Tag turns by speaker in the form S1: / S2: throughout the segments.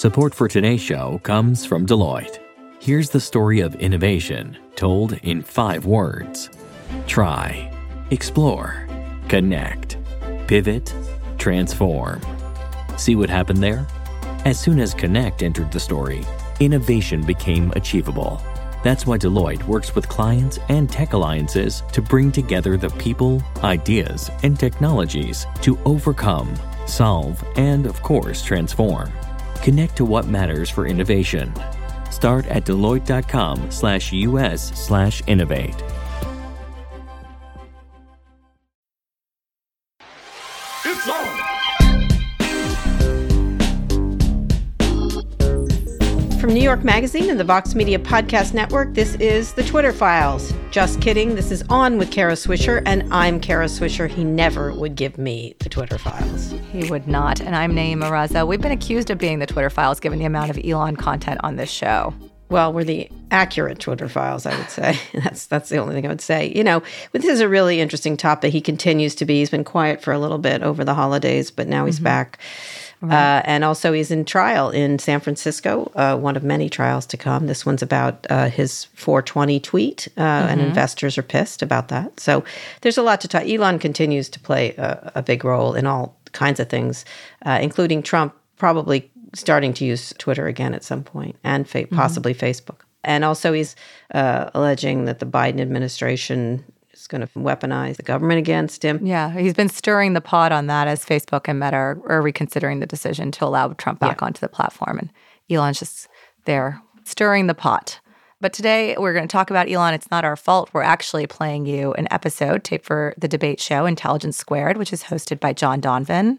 S1: Support for today's show comes from Deloitte. Here's the story of innovation told in five words try, explore, connect, pivot, transform. See what happened there? As soon as connect entered the story, innovation became achievable. That's why Deloitte works with clients and tech alliances to bring together the people, ideas, and technologies to overcome, solve, and of course, transform. Connect to what matters for innovation. Start at Deloitte.com
S2: From New York Magazine and the Vox Media Podcast Network, this is The Twitter Files. Just kidding, this is On with Kara Swisher, and I'm Kara Swisher. He never would give me the Twitter Files.
S3: He would not. And I'm Nayeema Raza. We've been accused of being the Twitter Files given the amount of Elon content on this show.
S2: Well, we're the accurate Twitter files, I would say. that's that's the only thing I would say. You know, this is a really interesting topic. He continues to be. He's been quiet for a little bit over the holidays, but now he's mm-hmm. back. Right. Uh, and also, he's in trial in San Francisco, uh, one of many trials to come. This one's about uh, his 420 tweet, uh, mm-hmm. and investors are pissed about that. So there's a lot to talk. Elon continues to play a, a big role in all kinds of things, uh, including Trump probably starting to use Twitter again at some point, and fa- mm-hmm. possibly Facebook. And also, he's uh, alleging that the Biden administration is going to weaponize the government against him.
S3: Yeah, he's been stirring the pot on that as Facebook and Meta are, are reconsidering the decision to allow Trump back yeah. onto the platform. And Elon's just there stirring the pot. But today we're going to talk about Elon. It's not our fault. We're actually playing you an episode taped for the debate show Intelligence Squared, which is hosted by John Donvan.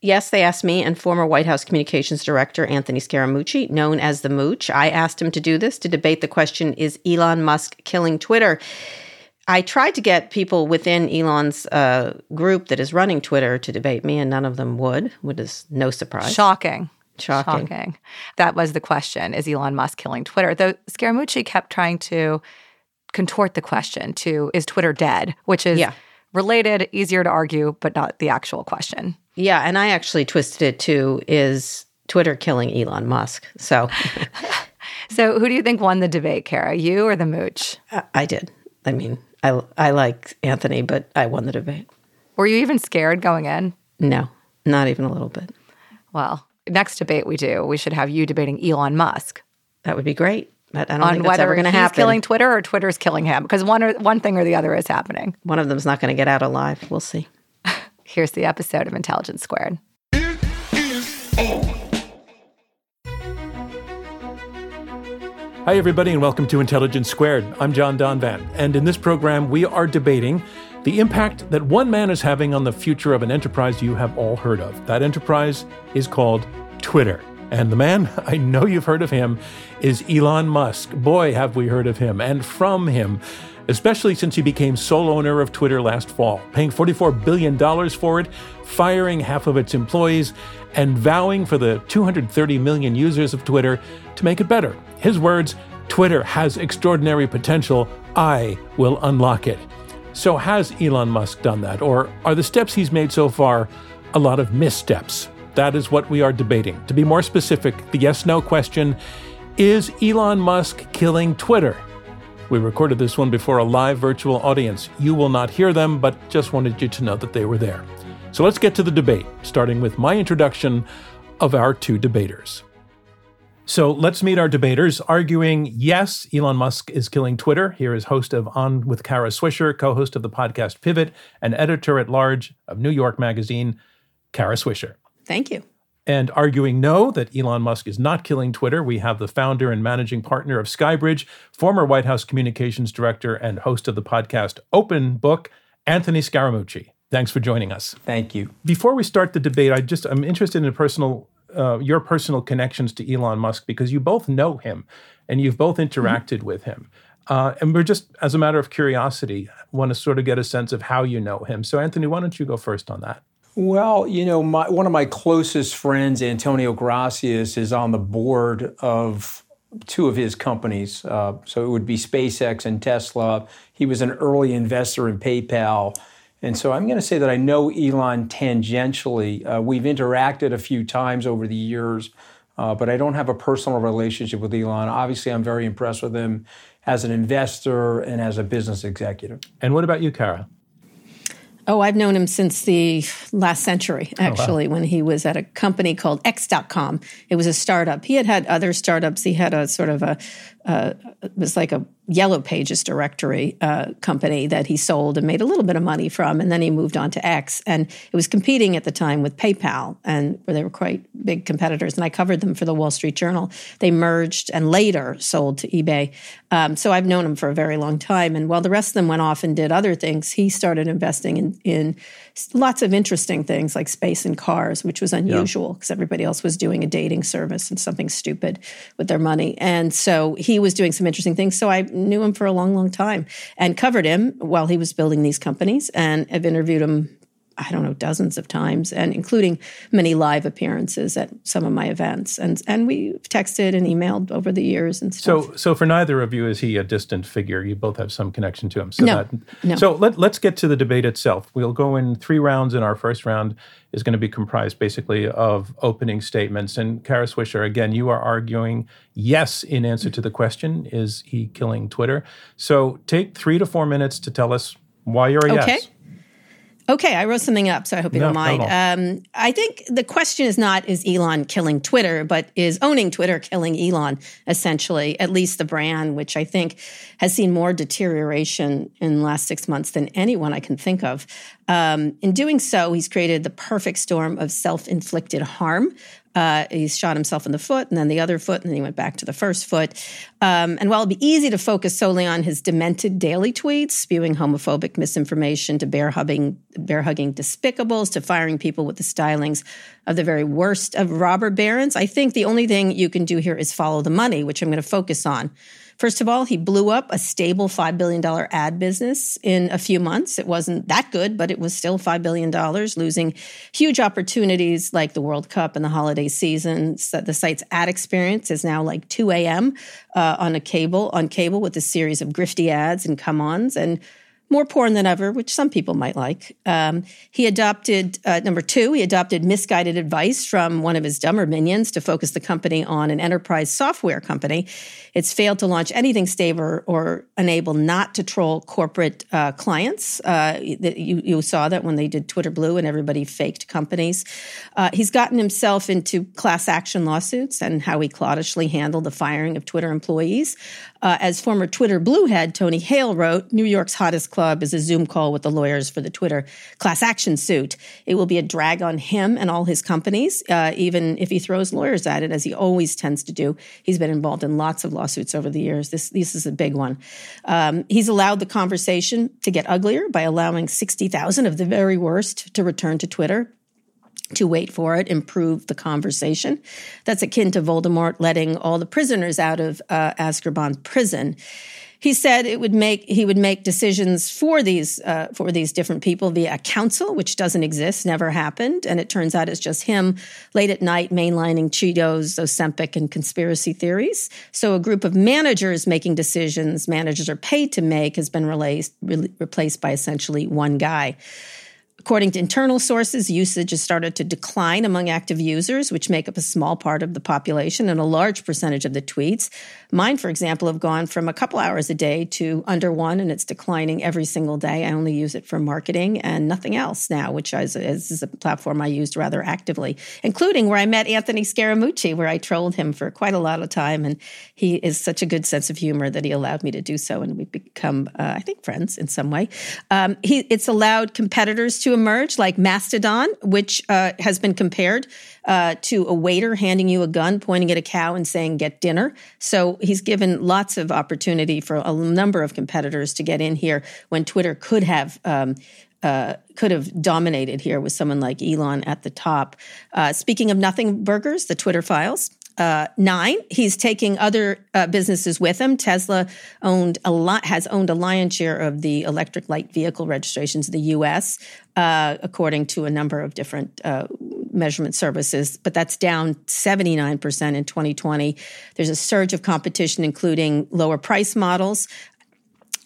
S2: Yes, they asked me and former White House Communications Director Anthony Scaramucci, known as the Mooch. I asked him to do this to debate the question Is Elon Musk killing Twitter? I tried to get people within Elon's uh, group that is running Twitter to debate me, and none of them would, which is no surprise.
S3: Shocking.
S2: Shocking.
S3: Shocking. That was the question Is Elon Musk killing Twitter? Though Scaramucci kept trying to contort the question to Is Twitter dead? Which is yeah. related, easier to argue, but not the actual question.
S2: Yeah. And I actually twisted it to Is Twitter killing Elon Musk? So.
S3: so who do you think won the debate, Kara? You or the mooch?
S2: I did. I mean, I I like Anthony, but I won the debate.
S3: Were you even scared going in?
S2: No, not even a little bit.
S3: Well, next debate we do, we should have you debating Elon Musk.
S2: That would be great. But I don't On think that's ever going to happen.
S3: killing Twitter or Twitter's killing him because one or one thing or the other is happening.
S2: One of them's not going to get out alive. We'll see.
S3: Here's the episode of Intelligence Squared.
S4: Hi, everybody, and welcome to Intelligence Squared. I'm John Donvan, and in this program, we are debating the impact that one man is having on the future of an enterprise you have all heard of. That enterprise is called Twitter. And the man, I know you've heard of him, is Elon Musk. Boy, have we heard of him and from him, especially since he became sole owner of Twitter last fall, paying $44 billion for it, firing half of its employees, and vowing for the 230 million users of Twitter to make it better. His words Twitter has extraordinary potential. I will unlock it. So, has Elon Musk done that? Or are the steps he's made so far a lot of missteps? That is what we are debating. To be more specific, the yes no question is Elon Musk killing Twitter? We recorded this one before a live virtual audience. You will not hear them, but just wanted you to know that they were there. So let's get to the debate, starting with my introduction of our two debaters. So let's meet our debaters. Arguing yes, Elon Musk is killing Twitter. Here is host of On with Kara Swisher, co host of the podcast Pivot, and editor at large of New York Magazine, Kara Swisher.
S2: Thank you.
S4: And arguing no, that Elon Musk is not killing Twitter, we have the founder and managing partner of Skybridge, former White House communications director, and host of the podcast Open Book, Anthony Scaramucci. Thanks for joining us.
S5: Thank you.
S4: Before we start the debate, I just I'm interested in a personal uh, your personal connections to Elon Musk because you both know him and you've both mm-hmm. interacted mm-hmm. with him. Uh, and we're just, as a matter of curiosity, want to sort of get a sense of how you know him. So, Anthony, why don't you go first on that?
S5: Well, you know, my, one of my closest friends, Antonio Gracias, is on the board of two of his companies. Uh, so it would be SpaceX and Tesla. He was an early investor in PayPal. And so I'm going to say that I know Elon tangentially. Uh, we've interacted a few times over the years uh, but I don't have a personal relationship with Elon. Obviously, I'm very impressed with him as an investor and as a business executive.
S4: And what about you, Kara?
S2: Oh, I've known him since the last century, actually, oh, wow. when he was at a company called X.com. It was a startup. He had had other startups. He had a sort of a, uh, it was like a Yellow Pages directory uh, company that he sold and made a little bit of money from, and then he moved on to X, and it was competing at the time with PayPal, and where they were quite big competitors. And I covered them for the Wall Street Journal. They merged and later sold to eBay. Um, so I've known him for a very long time. And while the rest of them went off and did other things, he started investing in in lots of interesting things like space and cars, which was unusual because yeah. everybody else was doing a dating service and something stupid with their money. And so he was doing some interesting things. So I knew him for a long, long time and covered him while he was building these companies and have interviewed him I don't know, dozens of times, and including many live appearances at some of my events. And and we texted and emailed over the years and stuff.
S4: So so for neither of you is he a distant figure. You both have some connection to him. So
S2: no, that, no.
S4: So let, let's get to the debate itself. We'll go in three rounds, and our first round is going to be comprised basically of opening statements. And Kara Swisher, again, you are arguing yes in answer to the question: Is he killing Twitter? So take three to four minutes to tell us why you're a
S2: okay.
S4: yes.
S2: Okay, I wrote something up, so I hope you no, don't mind. Um, I think the question is not is Elon killing Twitter, but is owning Twitter killing Elon, essentially, at least the brand, which I think has seen more deterioration in the last six months than anyone I can think of. Um, in doing so, he's created the perfect storm of self inflicted harm. Uh, he shot himself in the foot and then the other foot, and then he went back to the first foot. Um, and while it'd be easy to focus solely on his demented daily tweets, spewing homophobic misinformation to bear hugging, bear hugging despicables to firing people with the stylings of the very worst of robber barons, I think the only thing you can do here is follow the money, which I'm going to focus on. First of all, he blew up a stable $5 billion ad business in a few months. It wasn't that good, but it was still $5 billion, losing huge opportunities like the World Cup and the holiday season. So the site's ad experience is now like 2 a.m. Uh, on a cable, on cable with a series of grifty ads and come-ons. And more porn than ever, which some people might like. Um, he adopted, uh, number two, he adopted misguided advice from one of his dumber minions to focus the company on an enterprise software company. It's failed to launch anything stable or enable not to troll corporate uh, clients. Uh, you, you, saw that when they did Twitter Blue and everybody faked companies. Uh, he's gotten himself into class action lawsuits and how he cloddishly handled the firing of Twitter employees. Uh, as former Twitter Blue head Tony Haile wrote, New York's hottest club is a Zoom call with the lawyers for the Twitter class action suit. It will be a drag on him and all his companies, uh, even if he throws lawyers at it, as he always tends to do. He's been involved in lots of lawsuits over the years. This, this is a big one. Um, he's allowed the conversation to get uglier by allowing 60,000 of the very worst to return to Twitter to wait for it, improve the conversation. That's akin to Voldemort letting all the prisoners out of uh, Azkaban prison he said it would make he would make decisions for these uh, for these different people via a council, which doesn't exist, never happened, and it turns out it's just him late at night mainlining Cheetos, Ozempic, and conspiracy theories. So a group of managers making decisions, managers are paid to make, has been replaced re- replaced by essentially one guy. According to internal sources, usage has started to decline among active users, which make up a small part of the population and a large percentage of the tweets. Mine, for example, have gone from a couple hours a day to under one, and it's declining every single day. I only use it for marketing and nothing else now, which is, is a platform I used rather actively, including where I met Anthony Scaramucci, where I trolled him for quite a lot of time. And he is such a good sense of humor that he allowed me to do so, and we've become, uh, I think, friends in some way. Um, he, it's allowed competitors to emerge, like Mastodon, which uh, has been compared uh, to a waiter handing you a gun, pointing at a cow, and saying, Get dinner. So he's given lots of opportunity for a number of competitors to get in here when Twitter could have. Um, uh, could have dominated here with someone like Elon at the top. Uh, speaking of nothing burgers, the Twitter files uh, nine. He's taking other uh, businesses with him. Tesla owned a lot, has owned a lion's share of the electric light vehicle registrations in the U.S., uh, according to a number of different uh, measurement services. But that's down 79% in 2020. There's a surge of competition, including lower price models.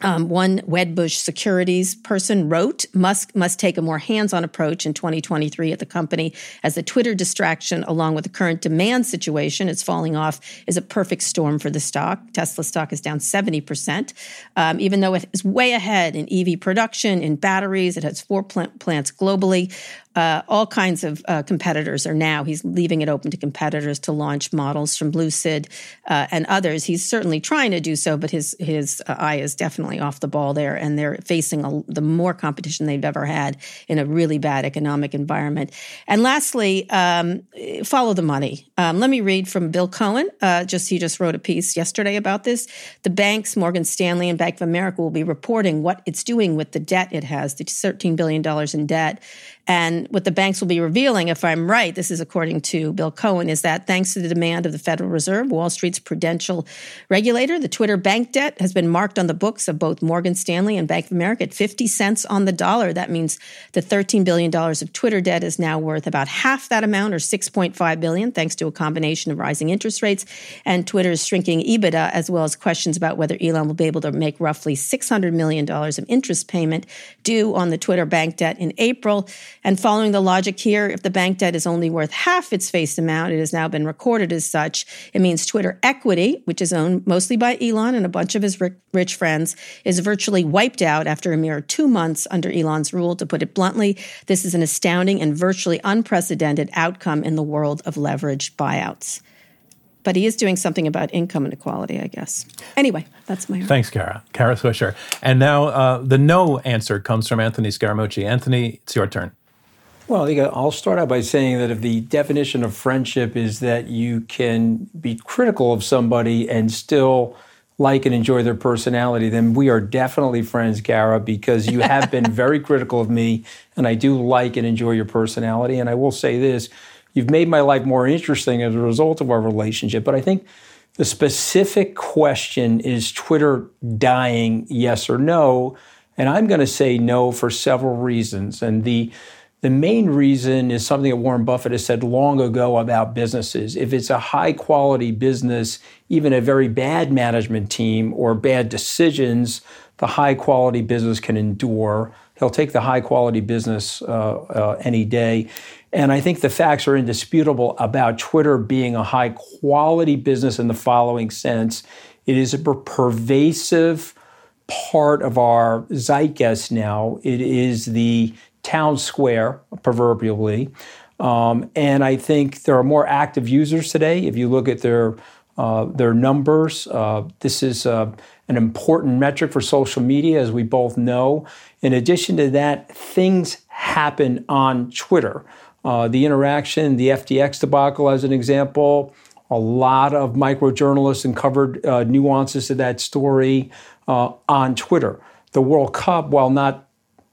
S2: Um, one Wedbush Securities person wrote Musk must take a more hands on approach in 2023 at the company as the Twitter distraction, along with the current demand situation, it's falling off, is a perfect storm for the stock. Tesla stock is down 70%. Um, even though it is way ahead in EV production, in batteries, it has four plant- plants globally uh, all kinds of uh, competitors are now. He's leaving it open to competitors to launch models from Lucid uh, and others. He's certainly trying to do so, but his his uh, eye is definitely off the ball there, and they're facing a, the more competition they've ever had in a really bad economic environment. And lastly, um, follow the money. Um, let me read from Bill Cohan. Uh, just he just wrote a piece yesterday about this. The banks, Morgan Stanley and Bank of America, will be reporting what it's doing with the debt it has, the $13 billion in debt and what the banks will be revealing, if I'm right, this is according to Bill Cohan, is that thanks to the demand of the Federal Reserve, Wall Street's prudential regulator, the Twitter bank debt has been marked on the books of both Morgan Stanley and Bank of America at 50 cents on the dollar. That means the $13 billion of Twitter debt is now worth about half that amount or $6.5 billion, thanks to a combination of rising interest rates and Twitter's shrinking EBITDA, as well as questions about whether Elon will be able to make roughly $600 million of interest payment due on the Twitter bank debt in April. And following the logic here, if the bank debt is only worth half its face amount, it has now been recorded as such. It means Twitter equity, which is owned mostly by Elon and a bunch of his rich friends, is virtually wiped out after a mere two months under Elon's rule. To put it bluntly, this is an astounding and virtually unprecedented outcome in the world of leveraged buyouts but he is doing something about income inequality, I guess. Anyway, that's my.
S4: Thanks, Kara. Kara Swisher. And now uh, the no answer comes from Anthony Scaramucci. Anthony, it's your turn.
S5: Well, I'll start out by saying that if the definition of friendship is that you can be critical of somebody and still like and enjoy their personality, then we are definitely friends, Kara, because you have been very critical of me, and I do like and enjoy your personality. And I will say this you've made my life more interesting as a result of our relationship. But I think the specific question is Twitter dying, yes or no? And I'm going to say no for several reasons. And the the main reason is something that Warren Buffett has said long ago about businesses. If it's a high quality business, even a very bad management team or bad decisions, the high quality business can endure. He'll take the high quality business uh, uh, any day. And I think the facts are indisputable about Twitter being a high quality business in the following sense it is a pervasive part of our zeitgeist now. It is the town square, proverbially. Um, and I think there are more active users today. If you look at their uh, their numbers, uh, this is uh, an important metric for social media, as we both know. In addition to that, things happen on Twitter. Uh, the interaction, the FTX debacle, as an example, a lot of micro journalists uncovered uh, nuances to that story uh, on Twitter. The World Cup, while not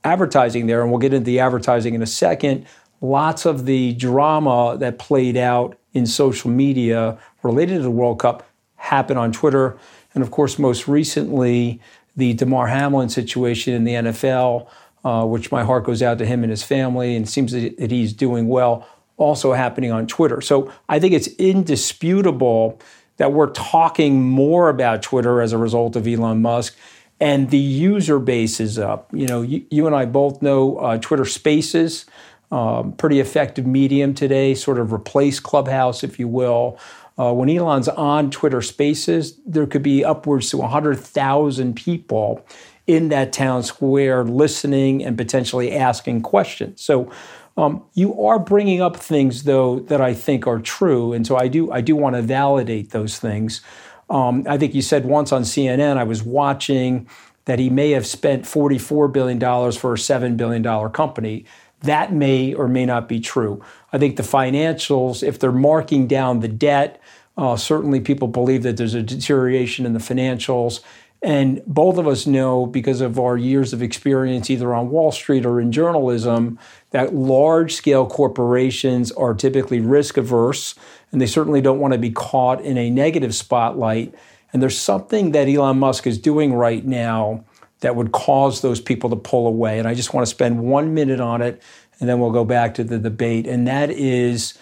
S5: advertising there, and we'll get into the advertising in a second. Lots of the drama that played out in social media related to the World Cup happened on Twitter. And of course, most recently, the Damar Hamlin situation in the NFL, uh, which my heart goes out to him and his family, and seems that he's doing well, also happening on Twitter. So I think it's indisputable that we're talking more about Twitter as a result of Elon Musk and the user base is up. You know, you, you and I both know uh, Twitter Spaces, um, pretty effective medium today, sort of replace Clubhouse, if you will. Uh, when Elon's on Twitter Spaces, there could be upwards to 100,000 people in that town square listening and potentially asking questions. So um, you are bringing up things, though, that I think are true, and so I do I do want to validate those things. Um, I think you said once on CNN, I was watching that he may have spent $44 billion for a $7 billion company. That may or may not be true. I think the financials, if they're marking down the debt, uh, certainly people believe that there's a deterioration in the financials. And both of us know, because of our years of experience either on Wall Street or in journalism, that large scale corporations are typically risk averse and they certainly don't want to be caught in a negative spotlight. And there's something that Elon Musk is doing right now that would cause those people to pull away. And I just want to spend one minute on it and then we'll go back to the debate. And that is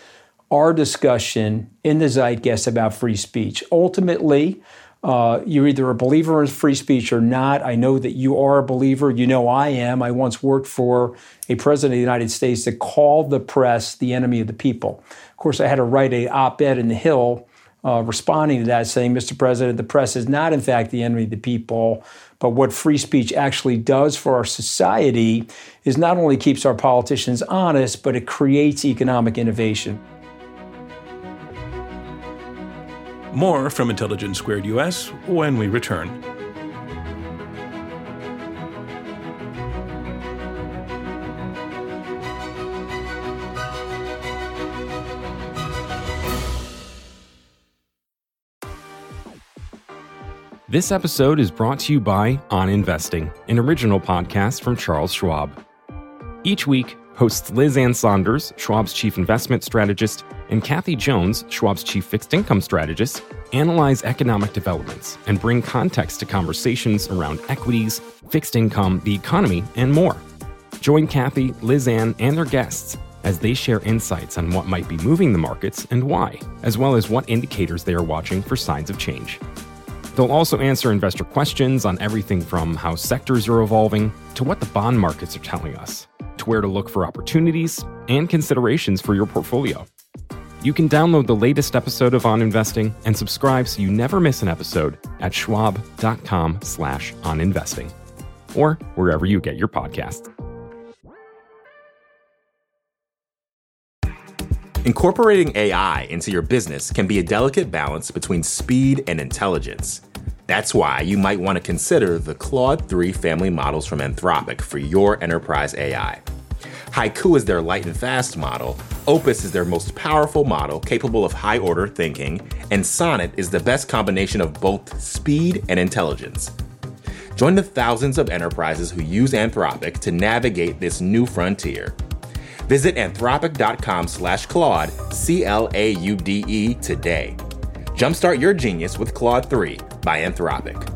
S5: our discussion in the zeitgeist about free speech. Ultimately, Uh, you're either a believer in free speech or not. I know that you are a believer. You know I am. I once worked for a president of the United States that called the press the enemy of the people. Of course, I had to write a op-ed in the Hill uh, responding to that, saying, "Mr. President, the press is not, in fact, the enemy of the people. But what free speech actually does for our society is not only keeps our politicians honest, but it creates economic innovation."
S4: More from Intelligence Squared US when we return.
S6: This episode is brought to you by On Investing, an original podcast from Charles Schwab. Each week, hosts Liz Ann Saunders, Schwab's chief investment strategist, and Kathy Jones, Schwab's chief fixed income strategist, analyze economic developments and bring context to conversations around equities, fixed income, the economy, and more. Join Kathy, Liz Ann, and their guests as they share insights on what might be moving the markets and why, as well as what indicators they are watching for signs of change. They'll also answer investor questions on everything from how sectors are evolving to what the bond markets are telling us where to look for opportunities and considerations for your portfolio. You can download the latest episode of On Investing and subscribe so you never miss an episode at schwab.com slash oninvesting or wherever you get your podcasts.
S7: Incorporating AI into your business can be a delicate balance between speed and intelligence. That's why you might want to consider the Claude 3 family models from Anthropic for your enterprise AI. Haiku is their light and fast model, Opus is their most powerful model capable of high order thinking, and Sonnet is the best combination of both speed and intelligence. Join the thousands of enterprises who use Anthropic to navigate this new frontier. Visit anthropic.com slash Claude, C L A U D E, today. Jumpstart your genius with Claude 3 by Anthropic.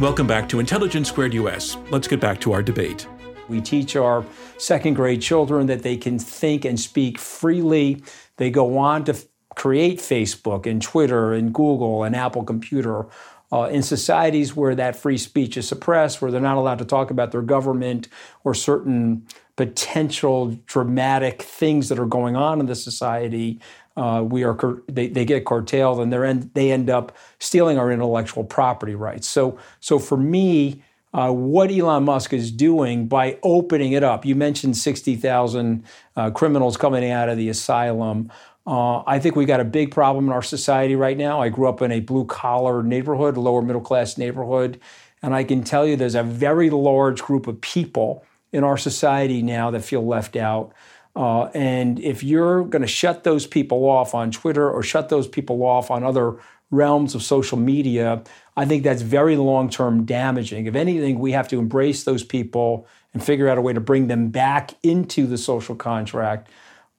S4: Welcome back to Intelligence Squared US. Let's get back to our debate.
S5: We teach our second grade children that they can think and speak freely. They go on to create Facebook and Twitter and Google and Apple Computer. Uh, in societies where that free speech is suppressed, where they're not allowed to talk about their government or certain potential dramatic things that are going on in the society, uh, we are they, they get curtailed and they end, they end up stealing our intellectual property rights. So so for me, uh, what Elon Musk is doing by opening it up. You mentioned 60,000 uh, criminals coming out of the asylum. Uh, I think we got a big problem in our society right now. I grew up in a blue collar neighborhood, lower middle class neighborhood, and I can tell you there's a very large group of people in our society now that feel left out. Uh, and if you're going to shut those people off on Twitter or shut those people off on other realms of social media, I think that's very long term damaging. If anything, we have to embrace those people and figure out a way to bring them back into the social contract.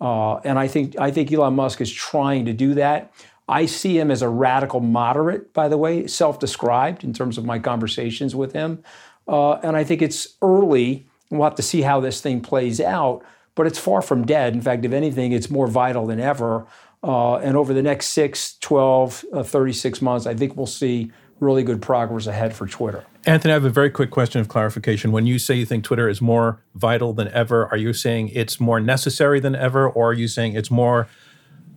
S5: Uh, and I think I think Elon Musk is trying to do that. I see him as a radical moderate, by the way, self-described in terms of my conversations with him. Uh, and I think it's early We'll have to see how this thing plays out, but it's far from dead. In fact, if anything, it's more vital than ever. Uh, and over the next 6, 12, uh, 36 months, I think we'll see really good progress ahead for Twitter.
S4: Anthony, I have a very quick question of clarification. When you say you think Twitter is more vital than ever, are you saying it's more necessary than ever, or are you saying it's more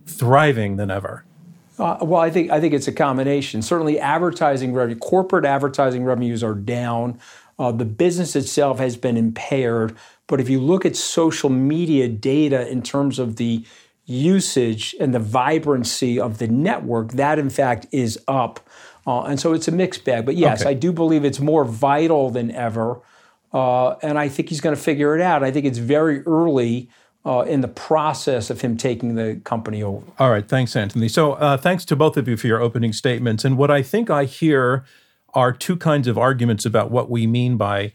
S4: thriving than ever?
S5: Uh, well, I think I think it's a combination. Certainly, advertising revenue, corporate advertising revenues are down. Uh, the business itself has been impaired. But if you look at social media data in terms of the usage and the vibrancy of the network, that in fact is up. Uh, and so it's a mixed bag. But yes, okay. I do believe it's more vital than ever. Uh, and I think he's going to figure it out. I think it's very early. Uh, in the process of him taking the company over.
S4: All right, thanks, Anthony. So, uh, thanks to both of you for your opening statements. And what I think I hear are two kinds of arguments about what we mean by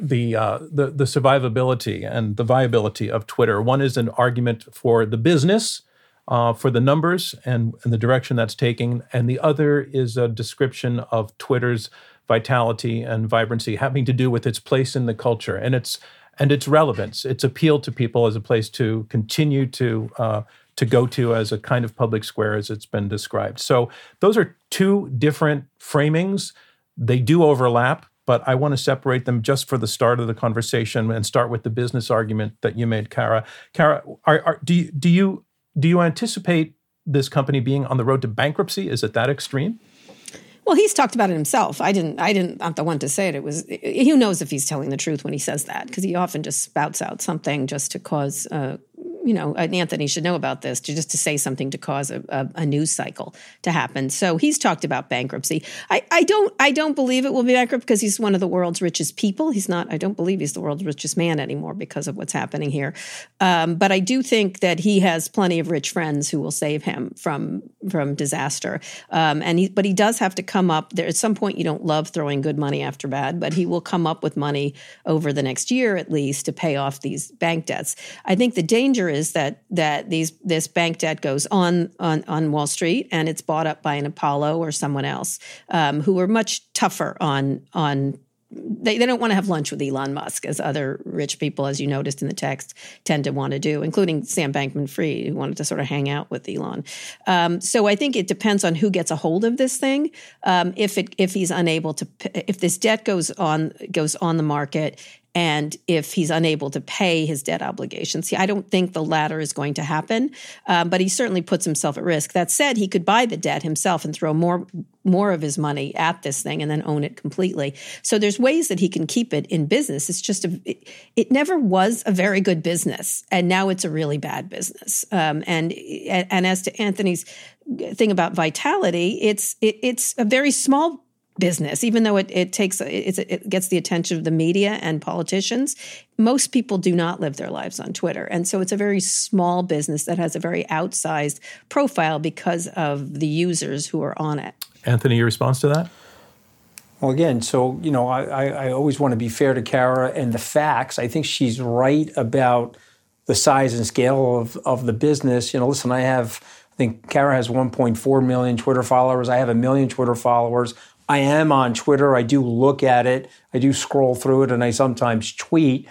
S4: the, uh, the the survivability and the viability of Twitter. One is an argument for the business, uh, for the numbers and, and the direction that's taking, and the other is a description of Twitter's vitality and vibrancy having to do with its place in the culture. And it's and its relevance, its appeal to people as a place to continue to uh, to go to as a kind of public square as it's been described. So those are two different framings. They do overlap, but I want to separate them just for the start of the conversation and start with the business argument that you made, Kara. Kara, are, are, do you do you do you anticipate this company being on the road to bankruptcy? Is it that extreme?
S2: Well, he's talked about it himself. I didn't. I didn't. I'm the one to say it. It was. Who knows if he's telling the truth when he says that? Because he often just spouts out something just to cause uh, you know, Anthony should know about this to just to say something to cause a, a, a, news cycle to happen. So he's talked about bankruptcy. I, I don't I don't believe it will be bankrupt because he's one of the world's richest people. He's not. I don't believe he's the world's richest man anymore because of what's happening here. Um, but I do think that he has plenty of rich friends who will save him from from disaster. Um, and he, but he does have to come up there at some point. You don't love throwing good money after bad, but he will come up with money over the next year at least to pay off these bank debts. I think the danger is that that these this bank debt goes on on, on Wall Street and it's bought up by an Apollo or someone else um, who are much tougher on on they, they don't want to have lunch with Elon Musk, as other rich people, as you noticed in the text, tend to want to do, including Sam Bankman Fried, who wanted to sort of hang out with Elon. Um, so I think it depends on who gets a hold of this thing. Um, if it if he's unable to, if this debt goes on goes on the market and if he's unable to pay his debt obligations. See, I don't think the latter is going to happen, um, but he certainly puts himself at risk. That said, he could buy the debt himself and throw more more of his money at this thing and then own it completely. So there's ways that he can keep it in business. It's just a, it, it never was a very good business, and now it's a really bad business. Um, and and as to Anthony's thing about vitality, it's it, it's a very small business, even though it, it takes it gets the attention of the media and politicians. Most people do not live their lives on Twitter, and so it's a very small business that has a very outsized profile because of the users who are on it.
S4: Anthony, your response to that?
S5: Well, again, so you know, I, I, I always want to be fair to Kara and the facts. I think she's right about the size and scale of, of the business. You know, listen, I have I think Kara has 1.4 million Twitter followers. I have a million Twitter followers. I am on Twitter. I do look at it. I do scroll through it, and I sometimes tweet.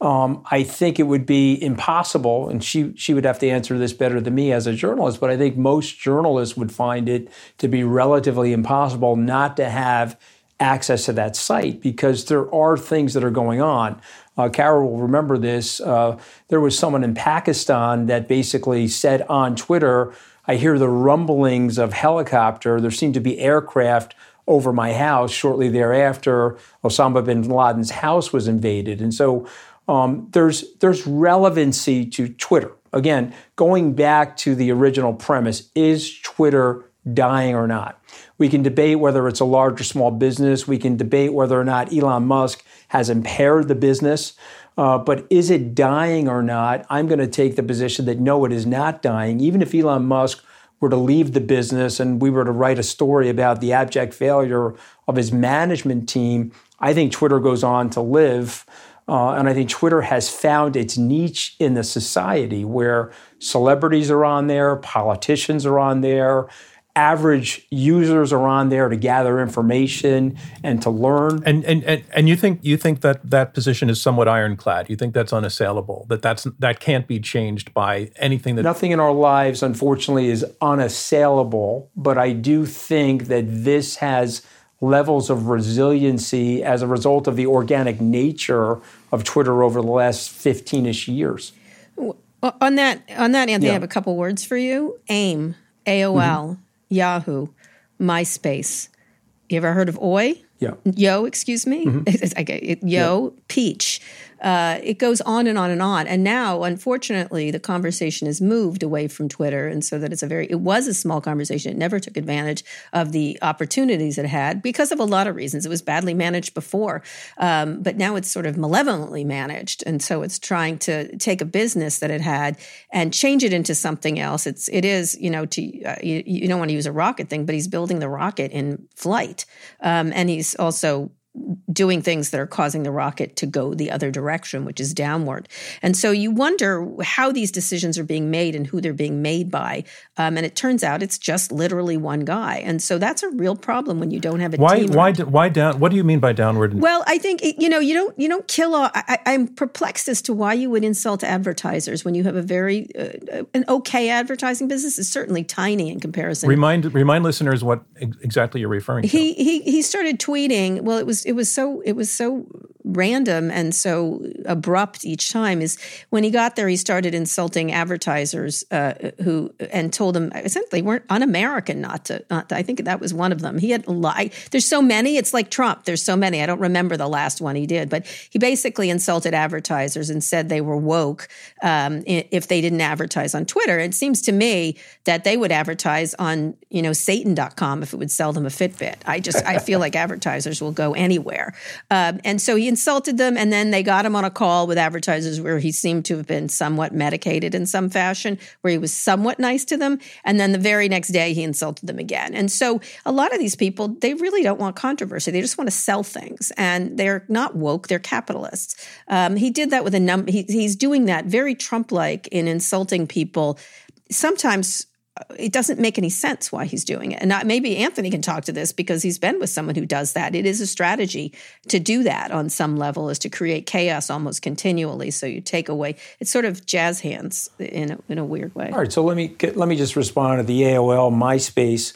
S5: Um, I think it would be impossible, and she she would have to answer this better than me as a journalist. But I think most journalists would find it to be relatively impossible not to have access to that site because there are things that are going on. Uh, Carol will remember this. Uh, there was someone in Pakistan that basically said on Twitter, "I hear the rumblings of helicopter. There seem to be aircraft." Over my house shortly thereafter. Osama bin Laden's house was invaded, and so um, there's there's relevancy to Twitter. Again, going back to the original premise: is Twitter dying or not? We can debate whether it's a large or small business. We can debate whether or not Elon Musk has impaired the business. Uh, but is it dying or not? I'm going to take the position that no, it is not dying. Even if Elon Musk were to leave the business and we were to write a story about the abject failure of his management team, I think Twitter goes on to live. Uh, and I think Twitter has found its niche in the society where celebrities are on there, politicians are on there, average users are on there to gather information and to learn.
S4: And and and, and you think you think that that position is somewhat ironclad. You think that's unassailable. That that's that can't be changed by anything that
S5: Nothing in our lives unfortunately is unassailable, but I do think that this has levels of resiliency as a result of the organic nature of Twitter over the last 15ish years.
S2: On that on that Anthony, yeah. I have a couple words for you. AIM, AOL, mm-hmm Yahoo, MySpace. You ever heard of Oi?
S5: Yeah.
S2: Yo, excuse me. Mm-hmm. Yo, yeah. Peach. Uh, it goes on and on and on. And now, unfortunately, the conversation has moved away from Twitter, and so that it's a very it was a small conversation. It never took advantage of the opportunities it had because of a lot of reasons. It was badly managed before, um, but now it's sort of malevolently managed, and so it's trying to take a business that it had and change it into something else. It's it is you know to uh, you, you, don't want to use a rocket thing, but he's building the rocket in flight, um, and he's also doing things that are causing the rocket to go the other direction, which is downward. And so you wonder how these decisions are being made and who they're being made by. Um, and it turns out it's just literally one guy. And so that's a real problem when you don't have a
S4: why,
S2: team.
S4: Why? Why down? What do you mean by downward?
S2: Well, I think you know you don't you don't kill all. I, am perplexed as to why you would insult advertisers when you have a very uh, an okay advertising business is certainly tiny in comparison.
S4: Remind remind listeners what exactly you're referring to.
S2: He he he started tweeting. Well, it was it was so it was so random and so abrupt each time is when he got there he started insulting advertisers uh, who and told them essentially weren't un-american not to, not to, i think that was one of them. He had lie there's so many it's like trump. There's so many. I don't remember the last one he did but he basically insulted advertisers and said they were woke um, if they didn't advertise on twitter. It seems to me that they would advertise on you know satan.com if it would sell them a fitbit. I just i feel like advertisers will go anywhere um, and so he insulted them, and then they got him on a call with advertisers where he seemed to have been somewhat medicated in some fashion, where he was somewhat nice to them. And then the very next day, he insulted them again. And so a lot of these people, they really don't want controversy. They just want to sell things, and they're not woke, they're capitalists. Um, he did that with a number, he, he's doing that very Trump like in insulting people sometimes it doesn't make any sense why he's doing it. And not, maybe Anthony can talk to this because he's been with someone who does that. It is a strategy to do that on some level, is to create chaos almost continually. So you take away. It's sort of jazz hands in a, in a weird way.
S5: All right. So let me let me just respond to the AOL MySpace.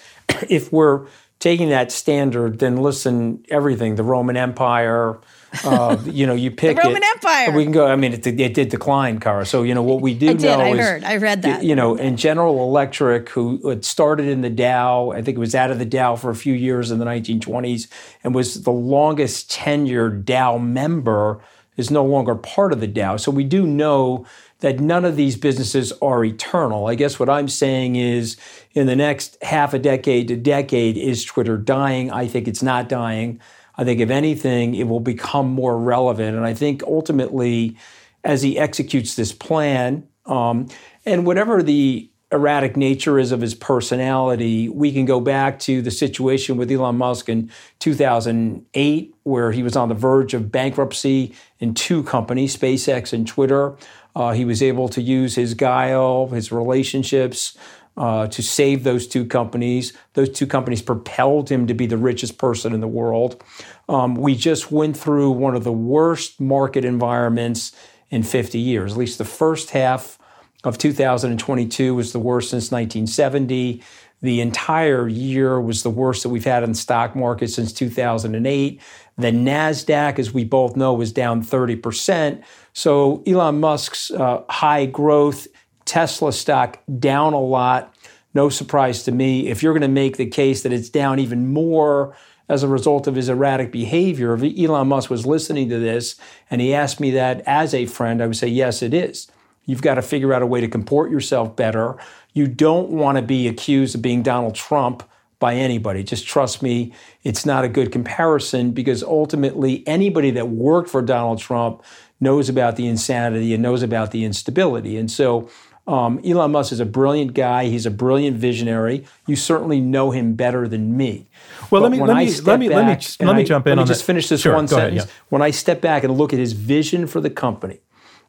S5: if we're taking that standard, then listen, everything the Roman Empire uh, you know, you pick
S2: the Roman
S5: it,
S2: Empire.
S5: We can go. I mean, it, it did decline, Kara. So you know what we do
S2: I did,
S5: know
S2: I
S5: is,
S2: heard. I read that.
S5: You know, in General Electric, who had started in the Dow, I think it was out of the Dow for a few years in the 1920s, and was the longest tenured Dow member, is no longer part of the Dow. So we do know that none of these businesses are eternal. I guess what I'm saying is in the next half a decade to decade, is Twitter dying? I think it's not dying. I think if anything, it will become more relevant. And I think ultimately, as he executes this plan, um, and whatever the erratic nature is of his personality, we can go back to the situation with Elon Musk in 2008, where he was on the verge of bankruptcy in two companies, SpaceX and Twitter. Uh, he was able to use his guile, his relationships, uh, to save those two companies. Those two companies propelled him to be the richest person in the world. Um, we just went through one of the worst market environments in 50 years. At least the first half of 2022 was the worst since 1970. The entire year was the worst that we've had in the stock market since 2008. The NASDAQ, as we both know, was down 30%. So Elon Musk's uh, high growth Tesla stock down a lot. No surprise to me. If you're going to make the case that it's down even more as a result of his erratic behavior, if Elon Musk was listening to this and he asked me that as a friend, I would say, yes, it is. You've got to figure out a way to comport yourself better. You don't want to be accused of being Donald Trump by anybody. Just trust me, it's not a good comparison because ultimately anybody that worked for Donald Trump knows about the insanity and knows about the instability. And so um, Elon Musk is a brilliant guy. He's a brilliant visionary. You certainly know him better than me.
S4: Well, let me let me, let me let me let me jump in.
S5: Let
S4: me
S5: just
S4: that.
S5: finish this
S4: sure,
S5: one sentence.
S4: Ahead, yeah.
S5: When I step back and look at his vision for the company,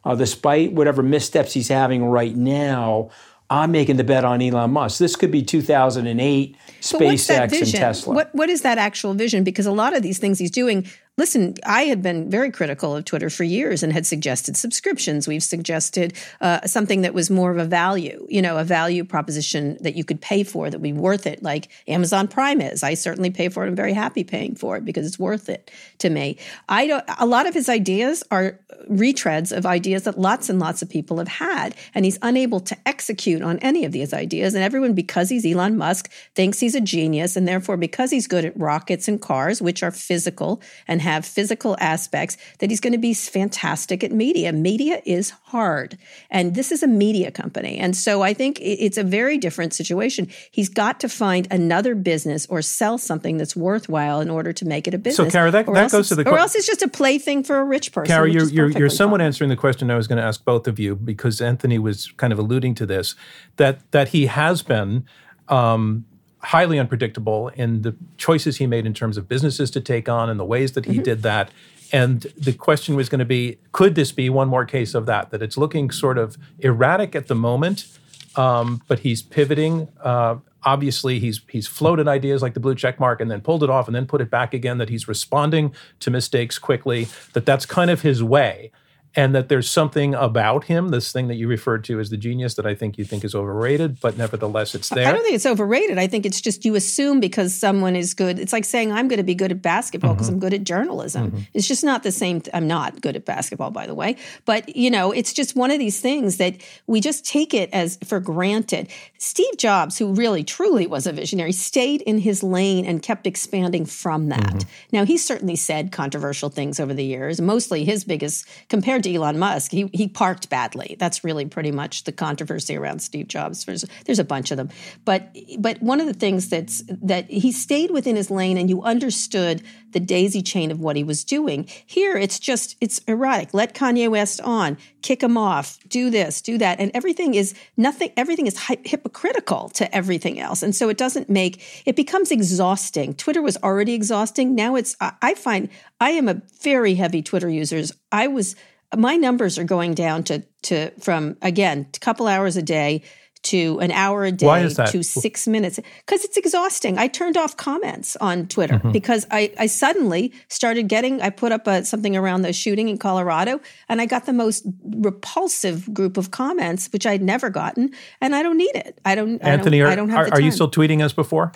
S5: uh, despite whatever missteps he's having right now, I'm making the bet on Elon Musk. This could be 2008 SpaceX and Tesla.
S2: What what is that actual vision? Because a lot of these things he's doing listen, I had been very critical of Twitter for years and had suggested subscriptions. We've suggested uh, something that was more of a value, you know, a value proposition that you could pay for that would be worth it, like Amazon Prime is. I certainly pay for it. I'm very happy paying for it because it's worth it to me. I don't. A lot of his ideas are retreads of ideas that lots and lots of people have had, and he's unable to execute on any of these ideas. And everyone, because he's Elon Musk, thinks he's a genius, and therefore, because he's good at rockets and cars, which are physical and have physical aspects, that he's going to be fantastic at media. Media is hard. And this is a media company. And so I think it's a very different situation. He's got to find another business or sell something that's worthwhile in order to make it a business.
S4: So, Kara, that, that goes to the
S2: Or else it's just a plaything for a rich person.
S4: Kara, you're, you're, you're somewhat
S2: fine.
S4: answering the question I was going to ask both of you because Anthony was kind of alluding to this that, that he has been. Um, highly unpredictable in the choices he made in terms of businesses to take on and the ways that he did that. And the question was going to be could this be one more case of that? That it's looking sort of erratic at the moment, um, but he's pivoting. Uh, obviously, he's he's floated ideas like the blue check mark and then pulled it off and then put it back again. That he's responding to mistakes quickly. That that's kind of his way and that there's something about him, this thing that you referred to as the genius, that I think you think is overrated, but nevertheless, it's there.
S2: I don't think it's overrated. I think it's just you assume because someone is good. It's like saying I'm going to be good at basketball because
S4: Mm-hmm.
S2: I'm good at journalism. It's just not the same. Th- I'm not good at basketball, by the way. But you know, it's just one of these things that we just take it as for granted. Steve Jobs, who really truly was a visionary, stayed in his lane and kept expanding from that.
S4: Mm-hmm.
S2: Now he certainly said controversial things over the years. Mostly his biggest compared Elon Musk, he he parked badly. That's really pretty much the controversy around Steve Jobs. There's there's a bunch of them, but but one of the things that's that he stayed within his lane, and you understood the daisy chain of what he was doing. Here, it's just it's erratic. Let Kanye West on, kick him off, do this, do that, and everything is nothing. Everything is hy- hypocritical to everything else, and so it doesn't make it becomes exhausting. Twitter was already exhausting. Now it's I, I find I am a very heavy Twitter users. I was my numbers are going down to to from again a couple hours a day to an hour a day
S4: Why is that?
S2: to six minutes because it's exhausting. I turned off comments on Twitter
S4: Mm-hmm.
S2: because I, I suddenly started getting. I put up a, something around the shooting in Colorado, and I got the most repulsive group of comments, which I'd never gotten, and I don't need it. I don't.
S4: Anthony,
S2: I
S4: are,
S2: don't, I don't have
S4: are,
S2: the
S4: are you still tweeting as before?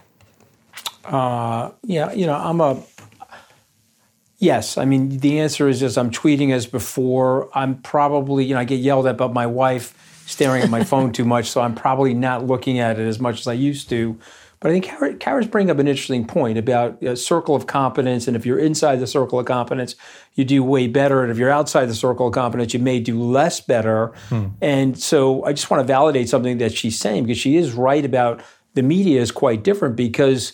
S5: uh, Yeah, you know, I'm a. Yes, I mean the answer is just I'm tweeting as before. I'm probably, you know, I get yelled at by my wife staring at my phone too much, so I'm probably not looking at it as much as I used to. But I think Kara, Kara's bringing up an interesting point about a circle of competence, and if you're inside the circle of competence, you do way better, and if you're outside the circle of competence, you may do less better. Hmm. And so I just want to validate something that she's saying because she is right about the media is quite different because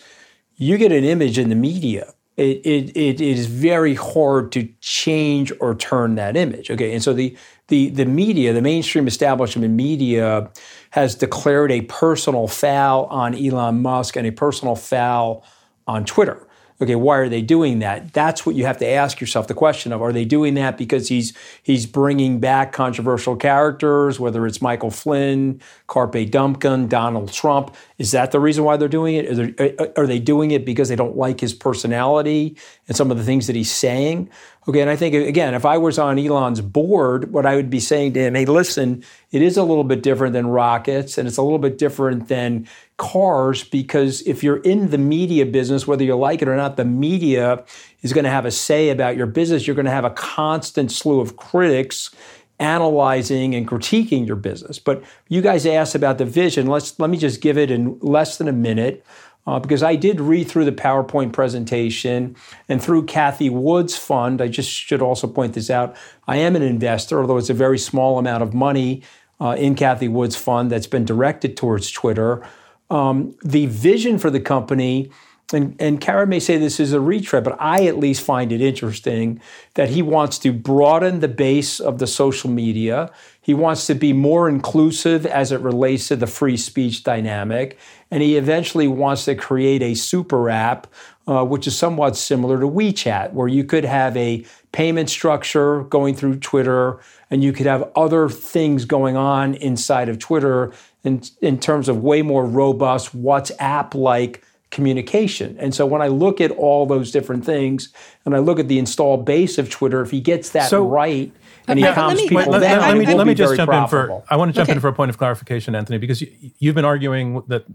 S5: you get an image in the media. It, it, it is very hard to change or turn that image. Okay, and so the the the media, the mainstream establishment media, has declared a personal foul on Elon Musk and a personal foul on Twitter. Okay, why are they doing that? That's what you have to ask yourself the question of: Are they doing that because he's he's bringing back controversial characters, whether it's Michael Flynn, Carpe Donktum, Donald Trump? Is that the reason why they're doing it? Are they, uh, uh, are they doing it because they don't like his personality and some of the things that he's saying? Okay, and I think again, if I was on Elon's board, what I would be saying to him, hey, listen, it is a little bit different than rockets, and it's a little bit different than cars because if you're in the media business, whether you like it or not, the media is going to have a say about your business. You're going to have a constant slew of critics analyzing and critiquing your business. But you guys asked about the vision. Let's let me just give it in less than a minute. Uh, because I did read through the PowerPoint presentation and through Cathie Wood's fund. I just should also point this out. I am an investor, although it's a very small amount of money uh, in Cathie Wood's fund that's been directed towards Twitter. Um, the vision for the company, and, and Kara may say this is a retread, but I at least find it interesting that he wants to broaden the base of the social media. He wants to be more inclusive as it relates to the free speech dynamic. And he eventually wants to create a super app, uh, which is somewhat similar to WeChat, where you could have a payment structure going through Twitter and you could have other things going on inside of Twitter in, in terms of way more robust WhatsApp like communication. And so when I look at all those different things and I look at the install base of Twitter, if he gets that
S4: So-
S2: right and he But let calms me- people
S4: let,
S2: down,
S4: let- let me,
S2: it will
S4: let me
S2: be
S4: just
S2: very
S4: jump
S2: profitable.
S4: in for. I want to jump
S2: Okay.
S4: in for a point of clarification, Anthony, because you, you've been arguing that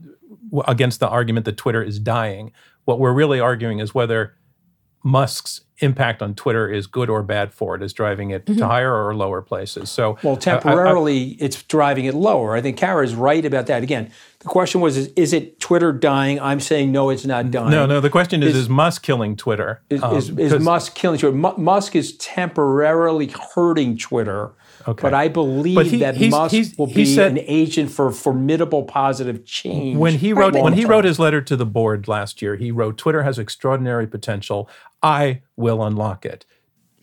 S4: against the argument that Twitter is dying. What we're really arguing is whether Musk's impact on Twitter is good or bad for it, is driving it to higher or lower places. So,
S5: Well,
S4: I- I-
S5: temporarily, it's driving it lower. I think Kara is right about that. Again, the question was, is, is it Twitter dying? I'm saying no, it's not dying.
S4: no, no. The question is:
S5: Is-
S4: Is, Musk killing Twitter?
S5: Is,
S4: Um,
S5: is, Musk killing Twitter? Mu- Musk is temporarily hurting Twitter.
S4: Okay.
S5: But I believe
S4: But he-
S5: that
S4: he's-
S5: Musk
S4: he's-
S5: will be
S4: said-
S5: an agent for formidable positive change.
S4: when he wrote when he wrote his letter to the board last year, he wrote, "Twitter has extraordinary potential. I will unlock it."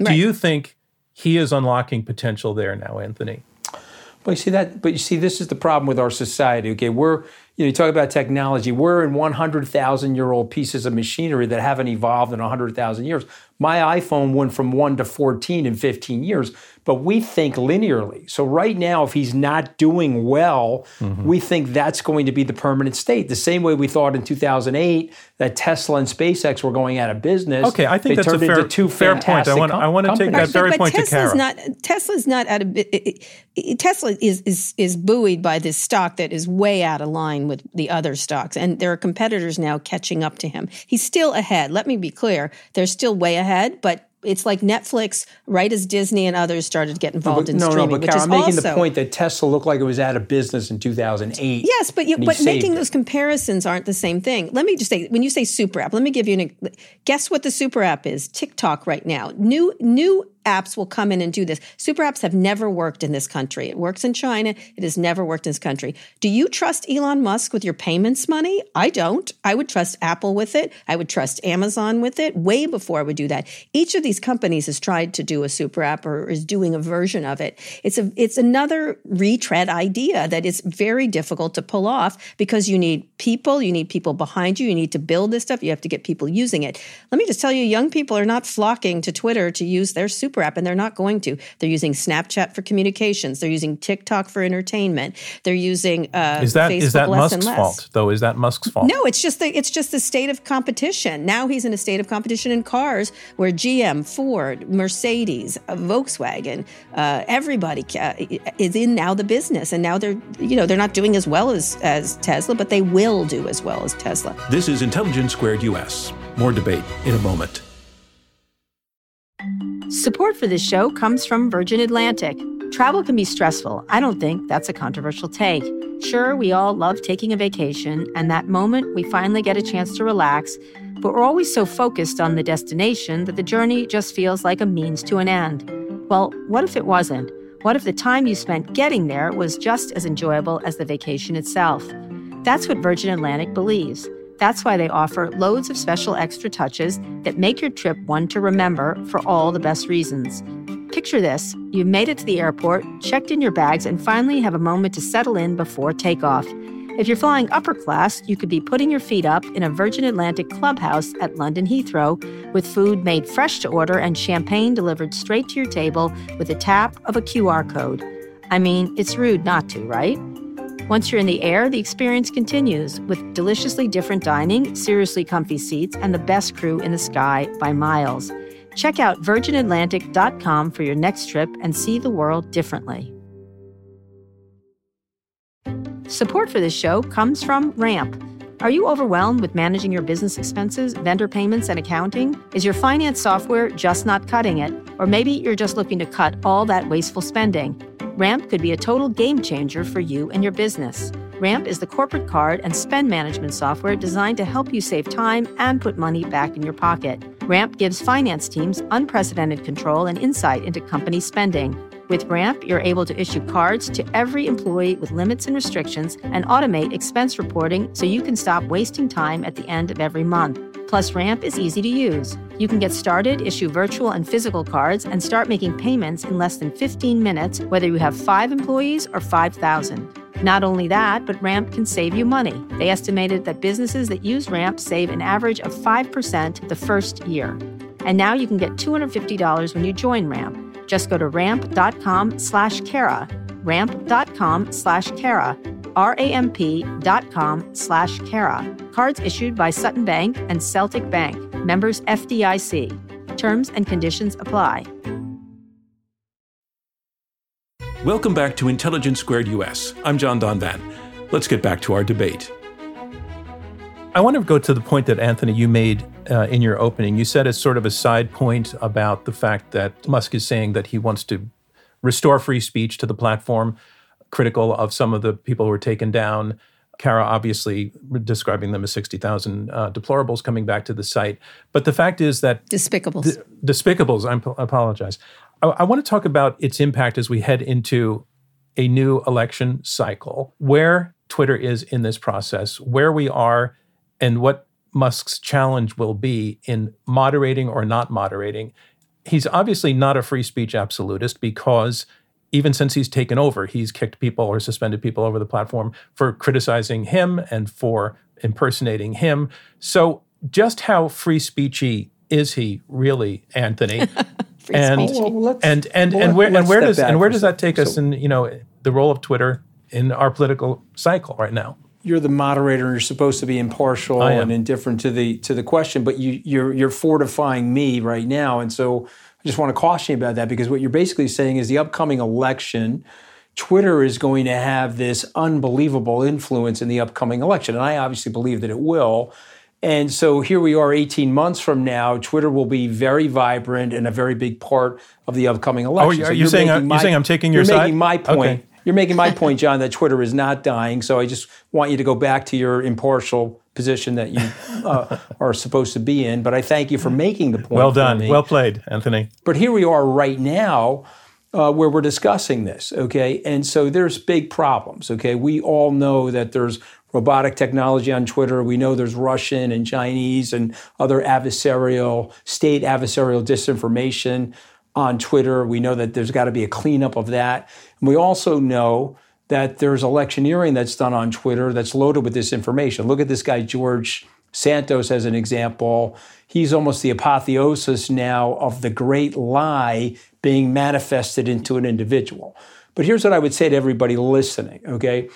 S4: Do you think he is unlocking potential there now, Anthony?
S5: But you see that. But you see, this is the problem with our society. Okay, we're you know, you talk about technology. We're in 100,000 year old pieces of machinery that haven't evolved in 100,000 years. My iPhone went from 1 to 14 in 15 years, but we think linearly. So right now if he's not doing well, mm-hmm. we think that's going to be the permanent state. The same way we thought in 2008 that Tesla and SpaceX were going out of business.
S4: Okay, I think that's a fair, two fair point. I want, com- I want to take that very but, but point
S8: Tesla's
S4: to Kara.
S8: Not, Tesla's not out of it, it, Tesla is, is is buoyed by this stock that is way out of line with the other stocks, and there are competitors now catching up to him. He's still ahead. Let me be clear; they're still way ahead but it's like Netflix, right as Disney and others started to get involved
S5: no, but,
S8: in
S5: no,
S8: streaming.
S5: No, but Carol, I'm making also, the point that Tesla looked like it was out of business in 2008.
S8: Yes, but you, but making those comparisons aren't the same thing. Let me just say, when you say super app, let me give you an guess what the super app is. TikTok right now, new new apps will come in and do this. Super apps have never worked in this country. It works in China. It has never worked in this country. Do you trust Elon Musk with your payments money? I don't. I would trust Apple with it. I would trust Amazon with it way before I would do that. Each of these companies has tried to do a super app or is doing a version of it. It's a it's another retread idea that is very difficult to pull off because you need people, you need people behind you, you need to build this stuff, you have to get people using it. Let me just tell you young people are not flocking to Twitter to use their super super app, and they're not going to. They're using Snapchat for communications. They're using TikTok for entertainment. They're using uh,
S4: is that
S8: Facebook
S4: is that
S8: less
S4: Musk's fault though? Is that Musk's fault?
S8: No, it's just the it's just the state of competition. Now he's in a state of competition in cars where GM, Ford, Mercedes, uh, Volkswagen, uh, everybody uh, is in now the business, and now they're you know they're not doing as well as as Tesla, but they will do as well as Tesla.
S4: This is Intelligence Squared US. More debate in a moment.
S2: Support for this show comes from Virgin Atlantic. Travel can be stressful. I don't think that's a controversial take. Sure, we all love taking a vacation and that moment we finally get a chance to relax, but we're always so focused on the destination that the journey just feels like a means to an end. Well, what if it wasn't? What if the time you spent getting there was just as enjoyable as the vacation itself? That's what Virgin Atlantic believes. That's why they offer loads of special extra touches that make your trip one to remember for all the best reasons. Picture this you've made it to the airport, checked in your bags, and finally have a moment to settle in before takeoff. If you're flying upper class, you could be putting your feet up in a Virgin Atlantic clubhouse at London Heathrow with food made fresh to order and champagne delivered straight to your table with a tap of a QR code. I mean, it's rude not to, right? Once you're in the air, the experience continues with deliciously different dining, seriously comfy seats, and the best crew in the sky by miles. Check out virginatlantic.com for your next trip and see the world differently. Support for this show comes from Ramp. Are you overwhelmed with managing your business expenses, vendor payments, and accounting? Is your finance software just not cutting it? Or maybe you're just looking to cut all that wasteful spending? Ramp could be a total game changer for you and your business. Ramp is the corporate card and spend management software designed to help you save time and put money back in your pocket. Ramp gives finance teams unprecedented control and insight into company spending. With Ramp, you're able to issue cards to every employee with limits and restrictions and automate expense reporting so you can stop wasting time at the end of every month. Plus, Ramp is easy to use. You can get started, issue virtual and physical cards, and start making payments in less than 15 minutes, whether you have five employees or 5,000. Not only that, but Ramp can save you money. They estimated that businesses that use Ramp save an average of 5% the first year. And now you can get $250 when you join Ramp. Just go to ramp.com slash Kara, ramp.com slash Kara, R-A-M-P dot com slash Kara. Cards issued by Sutton Bank and Celtic Bank, members FDIC. Terms and conditions apply.
S4: Welcome back to Intelligence Squared US. I'm John Donvan. Let's get back to our debate. I want to go to the point that Anthony you made uh, in your opening. You said as sort of a side point about the fact that Musk is saying that he wants to restore free speech to the platform, critical of some of the people who were taken down. Kara obviously describing them as 60,000 uh, deplorables coming back to the site. But the fact is that.
S8: Despicables.
S4: despicables, I apologize. I, I want to talk about its impact as we head into a new election cycle, where Twitter is in this process, where we are and what Musk's challenge will be in moderating or not moderating. He's obviously not a free speech absolutist because even since he's taken over, he's kicked people or suspended people over the platform for criticizing him and for impersonating him. So, just how free speechy is he really, Anthony? and,
S5: Well,
S4: and and
S5: well,
S4: and where and where does and where does that
S5: second.
S4: take us
S5: So-
S4: in you know the role of Twitter in our political cycle right now?
S5: you're the moderator and you're supposed to be impartial and indifferent to the to the question but you you're you're fortifying me right now and so I just want to caution you about that because what you're basically saying is the upcoming election Twitter is going to have this unbelievable influence in the upcoming election and I obviously believe that it will and so here we are 18 months from now Twitter will be very vibrant and a very big part of the upcoming oh, election
S4: are
S5: So
S4: you
S5: you're
S4: saying-
S5: making uh,
S4: you're saying I'm taking your
S5: you're
S4: side?
S5: making my point
S4: Okay.
S5: You're making my point, John, that Twitter is not dying. So I just want you to go back to your impartial position that you uh, are supposed to be in. But I thank you for making the point.
S4: Well done, well played, Anthony.
S5: But here we are right now uh, where we're discussing this, okay? And so there's big problems, okay? We all know that there's robotic technology on Twitter. We know there's Russian and Chinese and other adversarial, state adversarial disinformation on Twitter. We know that there's got to be a cleanup of that. And we also know that there's electioneering that's done on Twitter that's loaded with this information. Look at this guy, George Santos, as an example. He's almost the apotheosis now of the great lie being manifested into an individual. But here's what I would say to everybody listening, okay?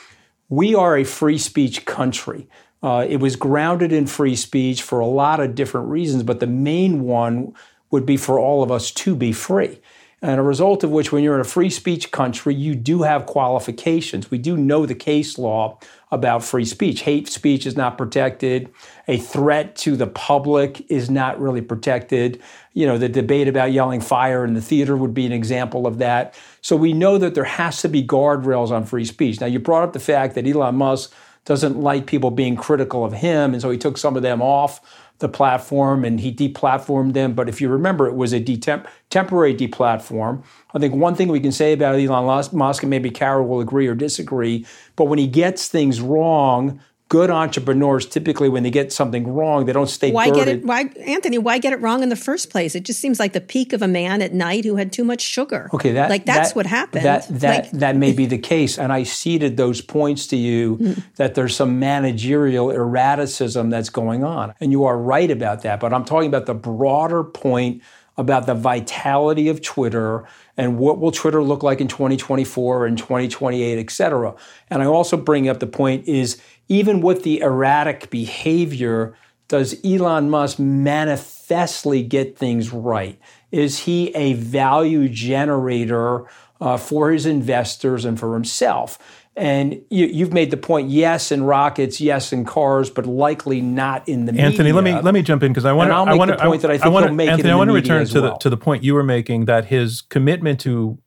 S5: We are a free speech country. Uh, it was grounded in free speech for a lot of different reasons, but the main one would be for all of us to be free. And a result of which, when you're in a free speech country, you do have qualifications. We do know the case law about free speech. Hate speech is not protected. A threat to the public is not really protected. You know, the debate about yelling fire in the theater would be an example of that. So we know that there has to be guardrails on free speech. Now, you brought up the fact that Elon Musk doesn't like people being critical of him, and so he took some of them off the platform and he deplatformed them. But if you remember, it was a detemp- temporary deplatform. I think one thing we can say about Elon Musk, and maybe Carol will agree or disagree, but when he gets things wrong, good entrepreneurs typically, when they get something wrong, they don't stay
S9: Why
S5: girded.
S9: get it? Why, Anthony? Why get it wrong in the first place? It just seems like the peak of a man at night who had too much sugar.
S5: Okay, that
S9: like that's
S5: that-
S9: what happened.
S5: That that
S9: Like-
S5: that may be the case, and I ceded those points to you mm-hmm. that there's some managerial erraticism that's going on, and you are right about that. But I'm talking about the broader point about the vitality of Twitter and what will Twitter look like in 2024 and 2028, et cetera. And I also bring up the point is even with the erratic behavior, does Elon Musk manifestly get things right? Is he a value generator uh, for his investors and for himself? And you, you've made the point: yes, in rockets, yes, in cars, but likely not in the
S4: Anthony, let me let me jump in because I want to. I
S5: make
S4: want
S5: the point that I think
S4: want
S5: he'll make
S4: Anthony,
S5: in
S4: I want to return to the to the point you were making that his commitment to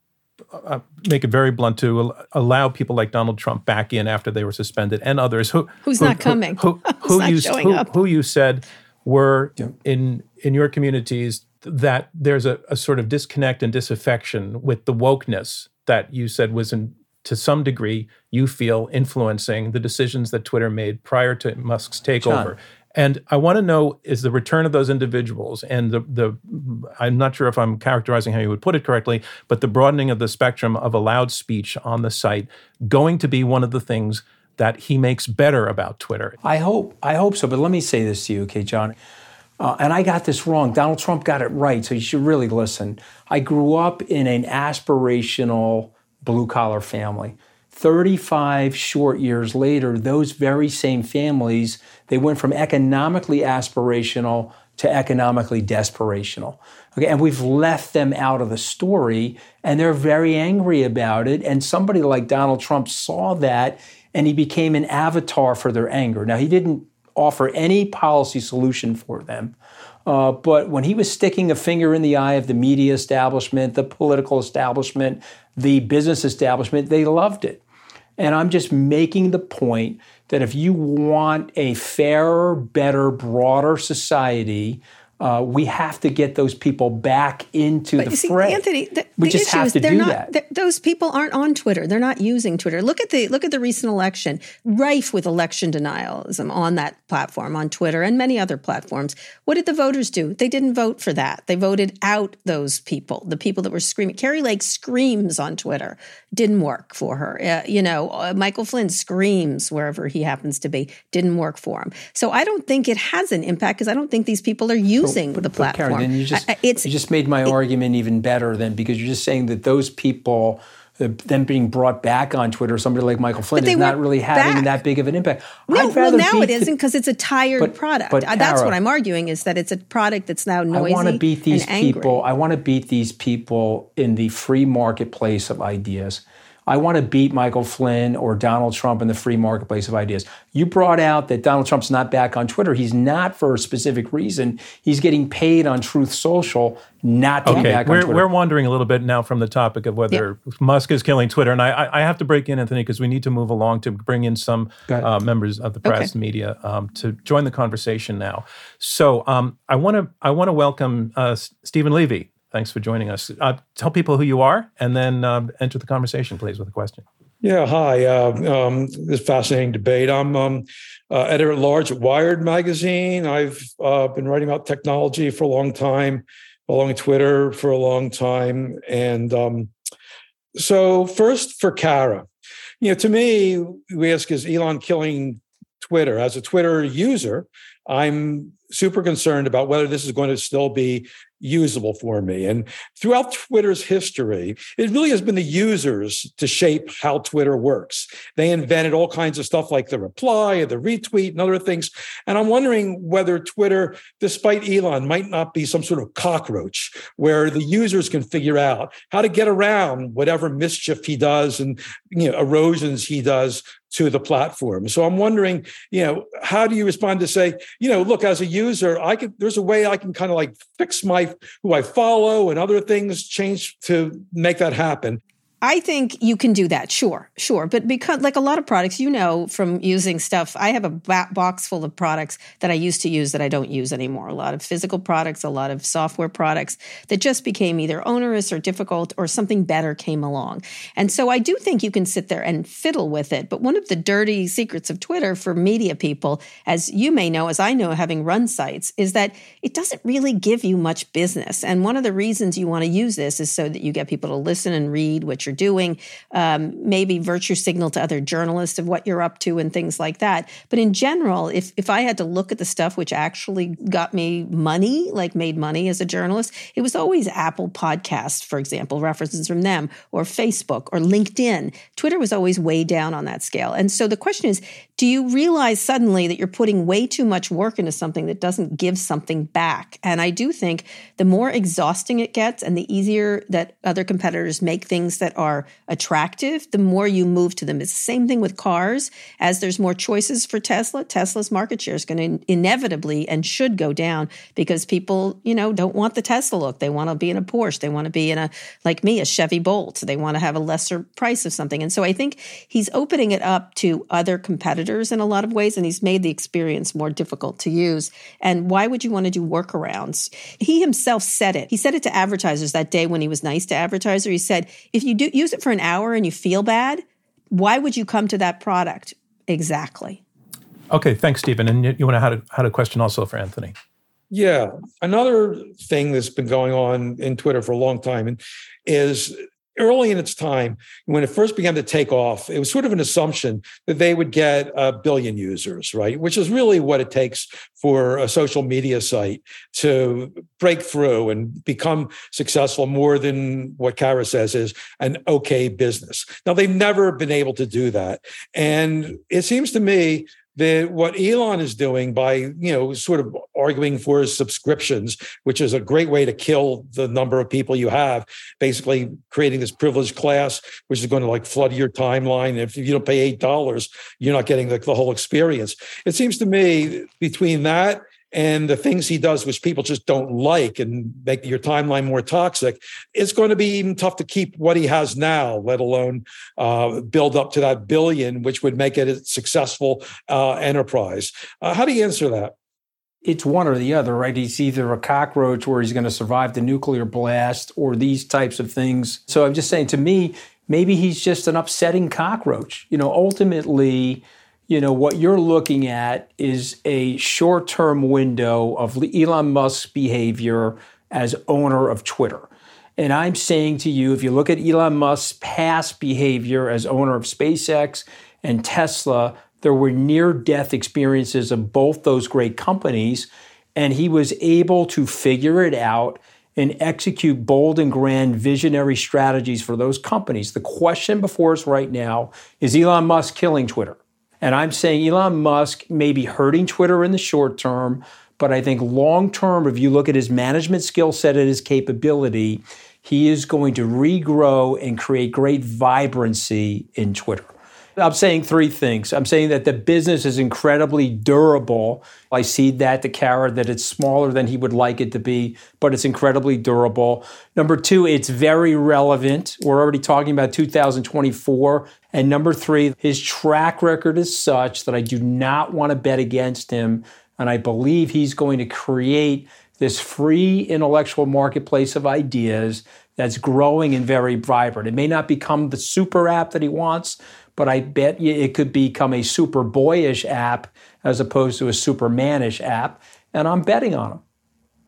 S4: uh, make it very blunt to allow people like Donald Trump back in after they were suspended and others who
S9: Who's
S4: who-
S9: not coming?
S4: who, who,
S9: Who's
S4: who
S9: not
S4: you who,
S9: up?
S4: who you said were in in your communities that there's a, a sort of disconnect and disaffection with the wokeness that you said was in to some degree you feel influencing the decisions that Twitter made prior to Musk's takeover. And I want to know is the return of those individuals and the the I'm not sure if I'm characterizing how you would put it correctly, but the broadening of the spectrum of allowed speech on the site going to be one of the things that he makes better about Twitter.
S5: I hope I hope so. But let me say this to you, okay, John. Uh, and I got this wrong. Donald Trump got it right, so you should really listen. I grew up in an aspirational blue collar family. 35 short years later, those very same families, they went from economically aspirational to economically desperational. Okay, and we've left them out of the story, and they're very angry about it. And somebody like Donald Trump saw that, and he became an avatar for their anger. Now, he didn't offer any policy solution for them. Uh, but when he was sticking a finger in the eye of the media establishment, the political establishment, the business establishment, they loved it. And I'm just making the point that if you want a fairer, better, broader society, uh, we have to get those people back into
S2: but
S5: the
S2: see,
S5: fray.
S2: Anthony, the,
S5: we
S2: the
S5: just have
S2: is
S5: to
S2: they're
S5: do
S2: not,
S5: that.
S2: Those people aren't on Twitter. They're not using Twitter. Look at the look at the recent election, rife with election denialism on that platform, on Twitter and many other platforms. What did the voters do? They didn't vote for that. They voted out those people, the people that were screaming. Kari Lake screams on Twitter. Didn't work for her. Uh, you know, uh, Michael Flynn screams wherever he happens to be. Didn't work for him. So I don't think it has an impact because I don't think these people are using the platform.
S5: Karen, then you just
S2: I-
S5: you just made my argument even better then because you're just saying that those people. Uh, them being brought back on Twitter, somebody like Michael Flynn is not really having
S2: back.
S5: that big of an impact.
S2: No, well, now it isn't because it's a tired
S5: But-
S2: product.
S5: but
S2: That's what I'm arguing is that it's a product that's now noisy.
S5: I want to beat these people. I want to beat these people in the free marketplace of ideas. I want to beat Michael Flynn or Donald Trump in the free marketplace of ideas. You brought out that Donald Trump's not back on Twitter. He's not for a specific reason. He's getting paid on Truth Social not to be
S4: Okay,
S5: back on
S4: we're,
S5: Twitter.
S4: we're wandering a little bit now from the topic of whether Musk is killing Twitter, and I, I I have to break in, Anthony, because we need to move along to bring in some uh, members of the press, media, um, to join the conversation now. So um, I want to I want to welcome uh, Stephen Levy. Thanks for joining us. Uh, tell people who you are, and then um, enter the conversation, please, with a question.
S10: Yeah, hi. Uh, um, this fascinating debate. I'm um, uh, editor at large at Wired magazine. I've uh, been writing about technology for a long time, following Twitter for a long time, and um, so first for Kara, you know, to me, we ask is Elon killing Twitter as a Twitter user? I'm super concerned about whether this is going to still be usable for me. And throughout Twitter's history, it really has been the users to shape how Twitter works. They invented all kinds of stuff like the reply and the retweet and other things. And I'm wondering whether Twitter, despite Elon, might not be some sort of cockroach where the users can figure out how to get around whatever mischief he does and you know erosions he does to the platform. So I'm wondering, you know, how do you respond to say, you know, look, as a user, I could there's a way I can kind of like fix my who I follow and other things change to make that happen.
S2: I think you can do that, sure, sure. But because, like a lot of products, you know from using stuff, I have a box full of products that I used to use that I don't use anymore. A lot of physical products, a lot of software products that just became either onerous or difficult or something better came along. And so I do think you can sit there and fiddle with it. But one of the dirty secrets of Twitter for media people, as you may know, as I know, having run sites, is that it doesn't really give you much business. And one of the reasons you want to use this is so that you get people to listen and read what you're doing, um, maybe virtue signal to other journalists of what you're up to and things like that. But in general, if if I had to look at the stuff which actually got me money, like made money as a journalist, it was always Apple Podcasts, for example, references from them, or Facebook or LinkedIn. Twitter was always way down on that scale. And so the question is, do you realize suddenly that you're putting way too much work into something that doesn't give something back? And I do think the more exhausting it gets and the easier that other competitors make things that are attractive, the more you move to them. It's the same thing with cars. As there's more choices for Tesla, Tesla's market share is going to inevitably and should go down because people, you know, don't want the Tesla look. They want to be in a Porsche. They want to be in a, like me, a Chevy Bolt. They want to have a lesser price of something. And so I think he's opening it up to other competitors in a lot of ways, and he's made the experience more difficult to use. And why would you want to do workarounds? He himself said it. He said it to advertisers that day when he was nice to advertisers. He said, if you do use it for an hour and you feel bad, why would you come to that product? Exactly.
S4: Okay, thanks, Stephen. And you, you want to had a, had a question also for Anthony.
S10: Yeah. Another thing that's been going on in Twitter for a long time is early in its time, when it first began to take off, it was sort of an assumption that they would get a billion users, right? Which is really what it takes for a social media site to break through and become successful more than what Kara says is an okay business. Now, they've never been able to do that. And it seems to me that what Elon is doing by, you know, sort of arguing for subscriptions, which is a great way to kill the number of people you have, basically creating this privileged class, which is going to like flood your timeline. If you don't pay eight dollars, you're not getting the, the whole experience. It seems to me between that and the things he does, which people just don't like and make your timeline more toxic, it's going to be even tough to keep what he has now, let alone uh, build up to that billion, which would make it a successful uh, enterprise. Uh, how do you answer that?
S5: it's one or the other, right? He's either a cockroach where he's going to survive the nuclear blast or these types of things. So I'm just saying to me, maybe he's just an upsetting cockroach. You know, ultimately, you know, what you're looking at is a short term window of Elon Musk's behavior as owner of Twitter. And I'm saying to you, if you look at Elon Musk's past behavior as owner of SpaceX and Tesla, there were near death experiences of both those great companies. And he was able to figure it out and execute bold and grand visionary strategies for those companies. The question before us right now is Elon Musk killing Twitter? And I'm saying Elon Musk may be hurting Twitter in the short term, but I think long term, if you look at his management skill set and his capability, he is going to regrow and create great vibrancy in Twitter. I'm saying three things. I'm saying that the business is incredibly durable. I see that the carrot that it's smaller than he would like it to be, but it's incredibly durable. Number two, it's very relevant. We're already talking about 2024. And number three, his track record is such that I do not want to bet against him. And I believe he's going to create this free intellectual marketplace of ideas that's growing and very vibrant. It may not become the super app that he wants, but I bet it could become a super boyish app as opposed to a super supermanish app. And I'm betting on him.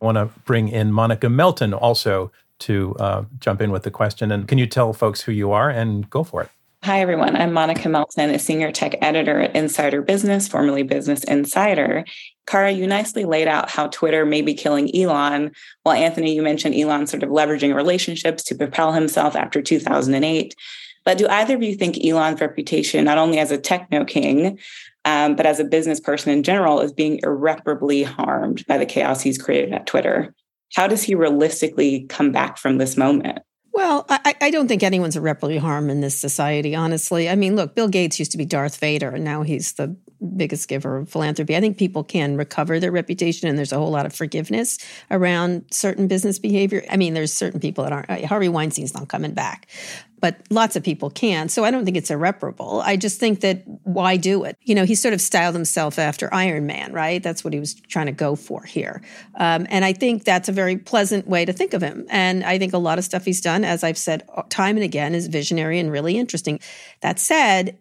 S4: I want to bring in Monica Melton also to uh, jump in with the question. And can you tell folks who you are and go for it?
S11: Hi, everyone. I'm Monica Melton, a senior tech editor at Insider Business, formerly Business Insider. Kara, you nicely laid out how Twitter may be killing Elon, while Anthony, you mentioned Elon sort of leveraging relationships to propel himself after 2008. But do either of you think Elon's reputation, not only as a techno king, um, but as a business person in general, is being irreparably harmed by the chaos he's created at Twitter? How does he realistically come back from this moment?
S2: Well, I, I, don't think anyone's irreparably harmed in this society, honestly. I mean, look, Bill Gates used to be Darth Vader, and now he's the biggest giver of philanthropy. I think people can recover their reputation, and there's a whole lot of forgiveness around certain business behavior. I mean, there's certain people that aren't. Harvey Weinstein's not coming back but lots of people can. So I don't think it's irreparable. I just think that why do it? You know, he sort of styled himself after Iron Man, right? That's what he was trying to go for here. Um, and I think that's a very pleasant way to think of him. And I think a lot of stuff he's done, as I've said time and again, is visionary and really interesting. That said,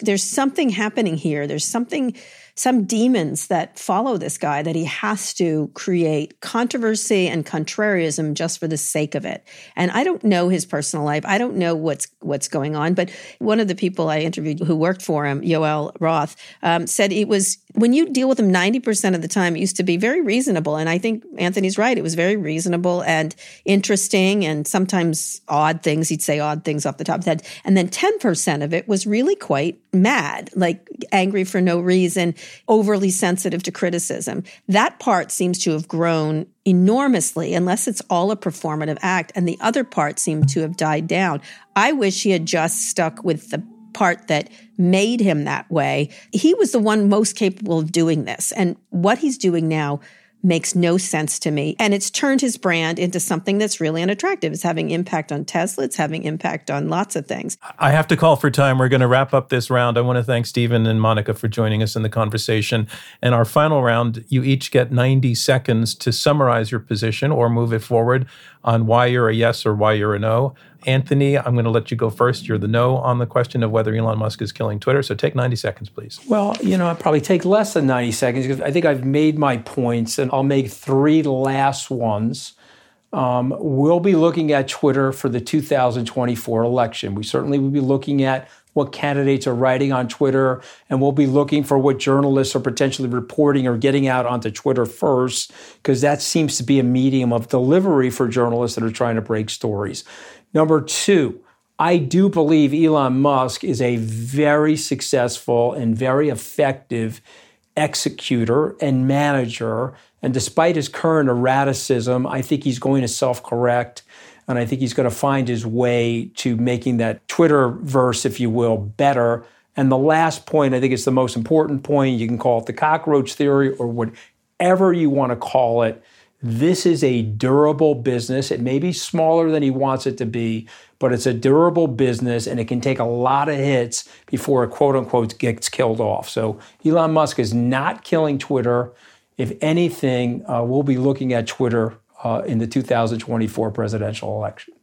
S2: there's something happening here. There's something some demons that follow this guy that he has to create controversy and contrarianism just for the sake of it. And I don't know his personal life. I don't know what's what's going on. But one of the people I interviewed who worked for him, Yoel Roth, um, said it was when you deal with him 90% of the time, it used to be very reasonable. And I think Anthony's right. It was very reasonable and interesting and sometimes odd things. He'd say odd things off the top of the head. And then 10% of it was really quite mad, like angry for no reason, overly sensitive to criticism. That part seems to have grown enormously, unless it's all a performative act. And the other part seemed to have died down. I wish he had just stuck with the part that made him that way. He was the one most capable of doing this. And what he's doing now makes no sense to me. And it's turned his brand into something that's really unattractive. It's having impact on Tesla, it's having impact on lots of things.
S4: I have to call for time. We're going to wrap up this round. I want to thank Stephen and Monica for joining us in the conversation. And our final round, you each get 90 seconds to summarize your position or move it forward on why you're a yes or why you're a no. Anthony, I'm going to let you go first. You're the no on the question of whether Elon Musk is killing Twitter. So take 90 seconds, please.
S5: Well, you know, I'll probably take less than 90 seconds because I think I've made my points and I'll make three last ones. Um, we'll be looking at Twitter for the 2024 election. We certainly will be looking at what candidates are writing on Twitter, and we'll be looking for what journalists are potentially reporting or getting out onto Twitter first, because that seems to be a medium of delivery for journalists that are trying to break stories. Number two, I do believe Elon Musk is a very successful and very effective executor and manager. And despite his current erraticism, I think he's going to self correct. And I think he's going to find his way to making that Twitter verse, if you will, better. And the last point, I think it's the most important point. You can call it the cockroach theory or whatever you want to call it. This is a durable business. It may be smaller than he wants it to be, but it's a durable business and it can take a lot of hits before it quote unquote gets killed off. So Elon Musk is not killing Twitter. if anything, uh, we'll be looking at Twitter uh, in the 2024 presidential election.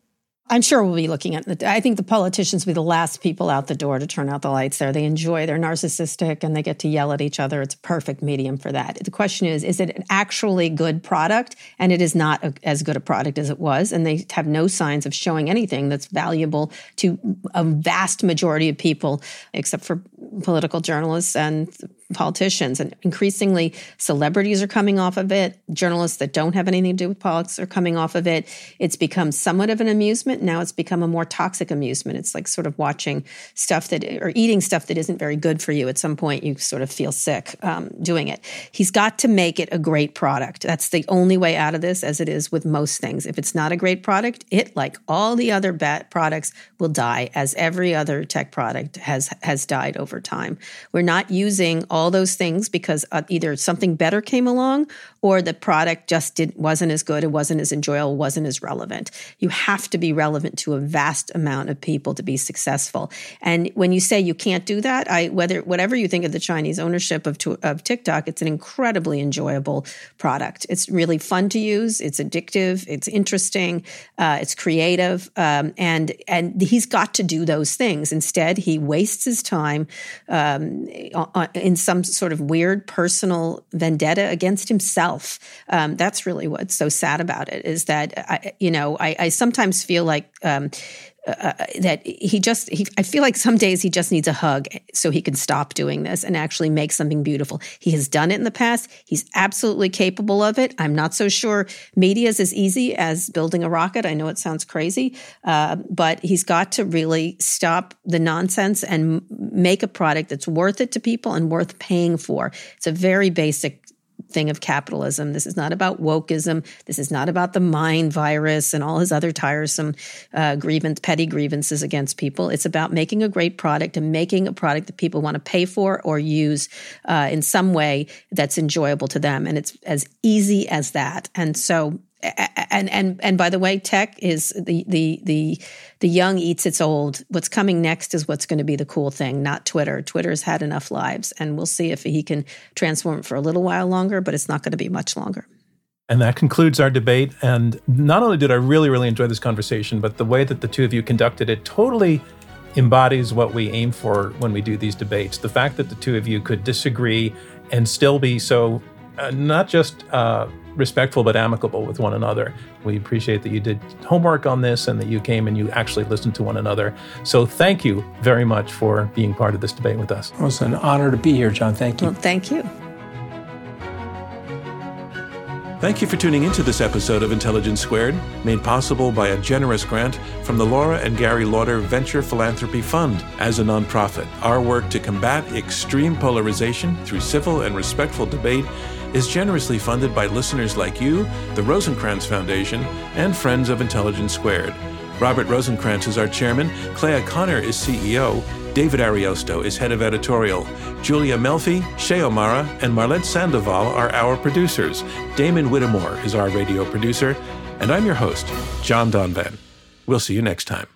S2: I'm sure we'll be looking at the. I think the politicians will be the last people out the door to turn out the lights there. They enjoy, they're narcissistic and they get to yell at each other. It's a perfect medium for that. The question is is it an actually good product? And it is not a, as good a product as it was. And they have no signs of showing anything that's valuable to a vast majority of people, except for political journalists and politicians. And increasingly, celebrities are coming off of it. Journalists that don't have anything to do with politics are coming off of it. It's become somewhat of an amusement. Now it's become a more toxic amusement. It's like sort of watching stuff that, or eating stuff that isn't very good for you. At some point, you sort of feel sick um, doing it. He's got to make it a great product. That's the only way out of this, as it is with most things. If it's not a great product, it, like all the other bad products, will die, as every other tech product has has died over time. We're not using all those things because uh, either something better came along or the product just did, wasn't as good, it wasn't as enjoyable, wasn't as relevant. You have to be relevant to a vast amount of people to be successful. And when you say you can't do that, I whether whatever you think of the Chinese ownership of of TikTok, it's an incredibly enjoyable product. It's really fun to use. It's addictive. It's interesting. Uh, it's creative. Um, and and he's got to do those things. Instead, he wastes his time um, in some sort of weird personal vendetta against himself. Um, that's really what's so sad about it is that I, you know I, I sometimes feel like. Um, uh, that he just he, i feel like some days he just needs a hug so he can stop doing this and actually make something beautiful. He has done it in the past. He's absolutely capable of it. I'm not so sure media is as easy as building a rocket. I know it sounds crazy uh, but he's got to really stop the nonsense and make a product that's worth it to people and worth paying for. It's a very basic thing of capitalism. This is not about wokeism. This is not about the mind virus and all his other tiresome uh, grievance, petty grievances against people. It's about making a great product and making a product that people want to pay for or use uh, in some way that's enjoyable to them. And it's as easy as that. And so and and and by the way, tech is the the the the young eats its old. What's coming next is what's going to be the cool thing, not Twitter. Twitter's had enough lives, and we'll see if he can transform it for a little while longer, but it's not going to be much longer.
S4: And that concludes our debate. And not only did I really, really enjoy this conversation, but the way that the two of you conducted it totally embodies what we aim for when we do these debates. The fact that the two of you could disagree and still be so uh, not just uh, respectful but amicable with one another. We appreciate that you did homework on this and that you came and you actually listened to one another. So thank you very much for being part of this debate with us.
S5: It was an honor to be here, John. Thank you.
S2: Well, thank you.
S4: Thank you for tuning into this episode of Intelligence Squared, made possible by a generous grant from the Laura and Gary Lauder Venture Philanthropy Fund. As a nonprofit, our work to combat extreme polarization through civil and respectful debate is generously funded by listeners like you, the Rosenkranz Foundation, and friends of Intelligence Squared. Robert Rosenkranz is our chairman, Clea Conner is CEO, David Ariosto is head of editorial, Julia Melfi, Shea O'Mara, and Marlette Sandoval are our producers. Damon Whittemore is our radio producer, and I'm your host, John Donvan. We'll see you next time.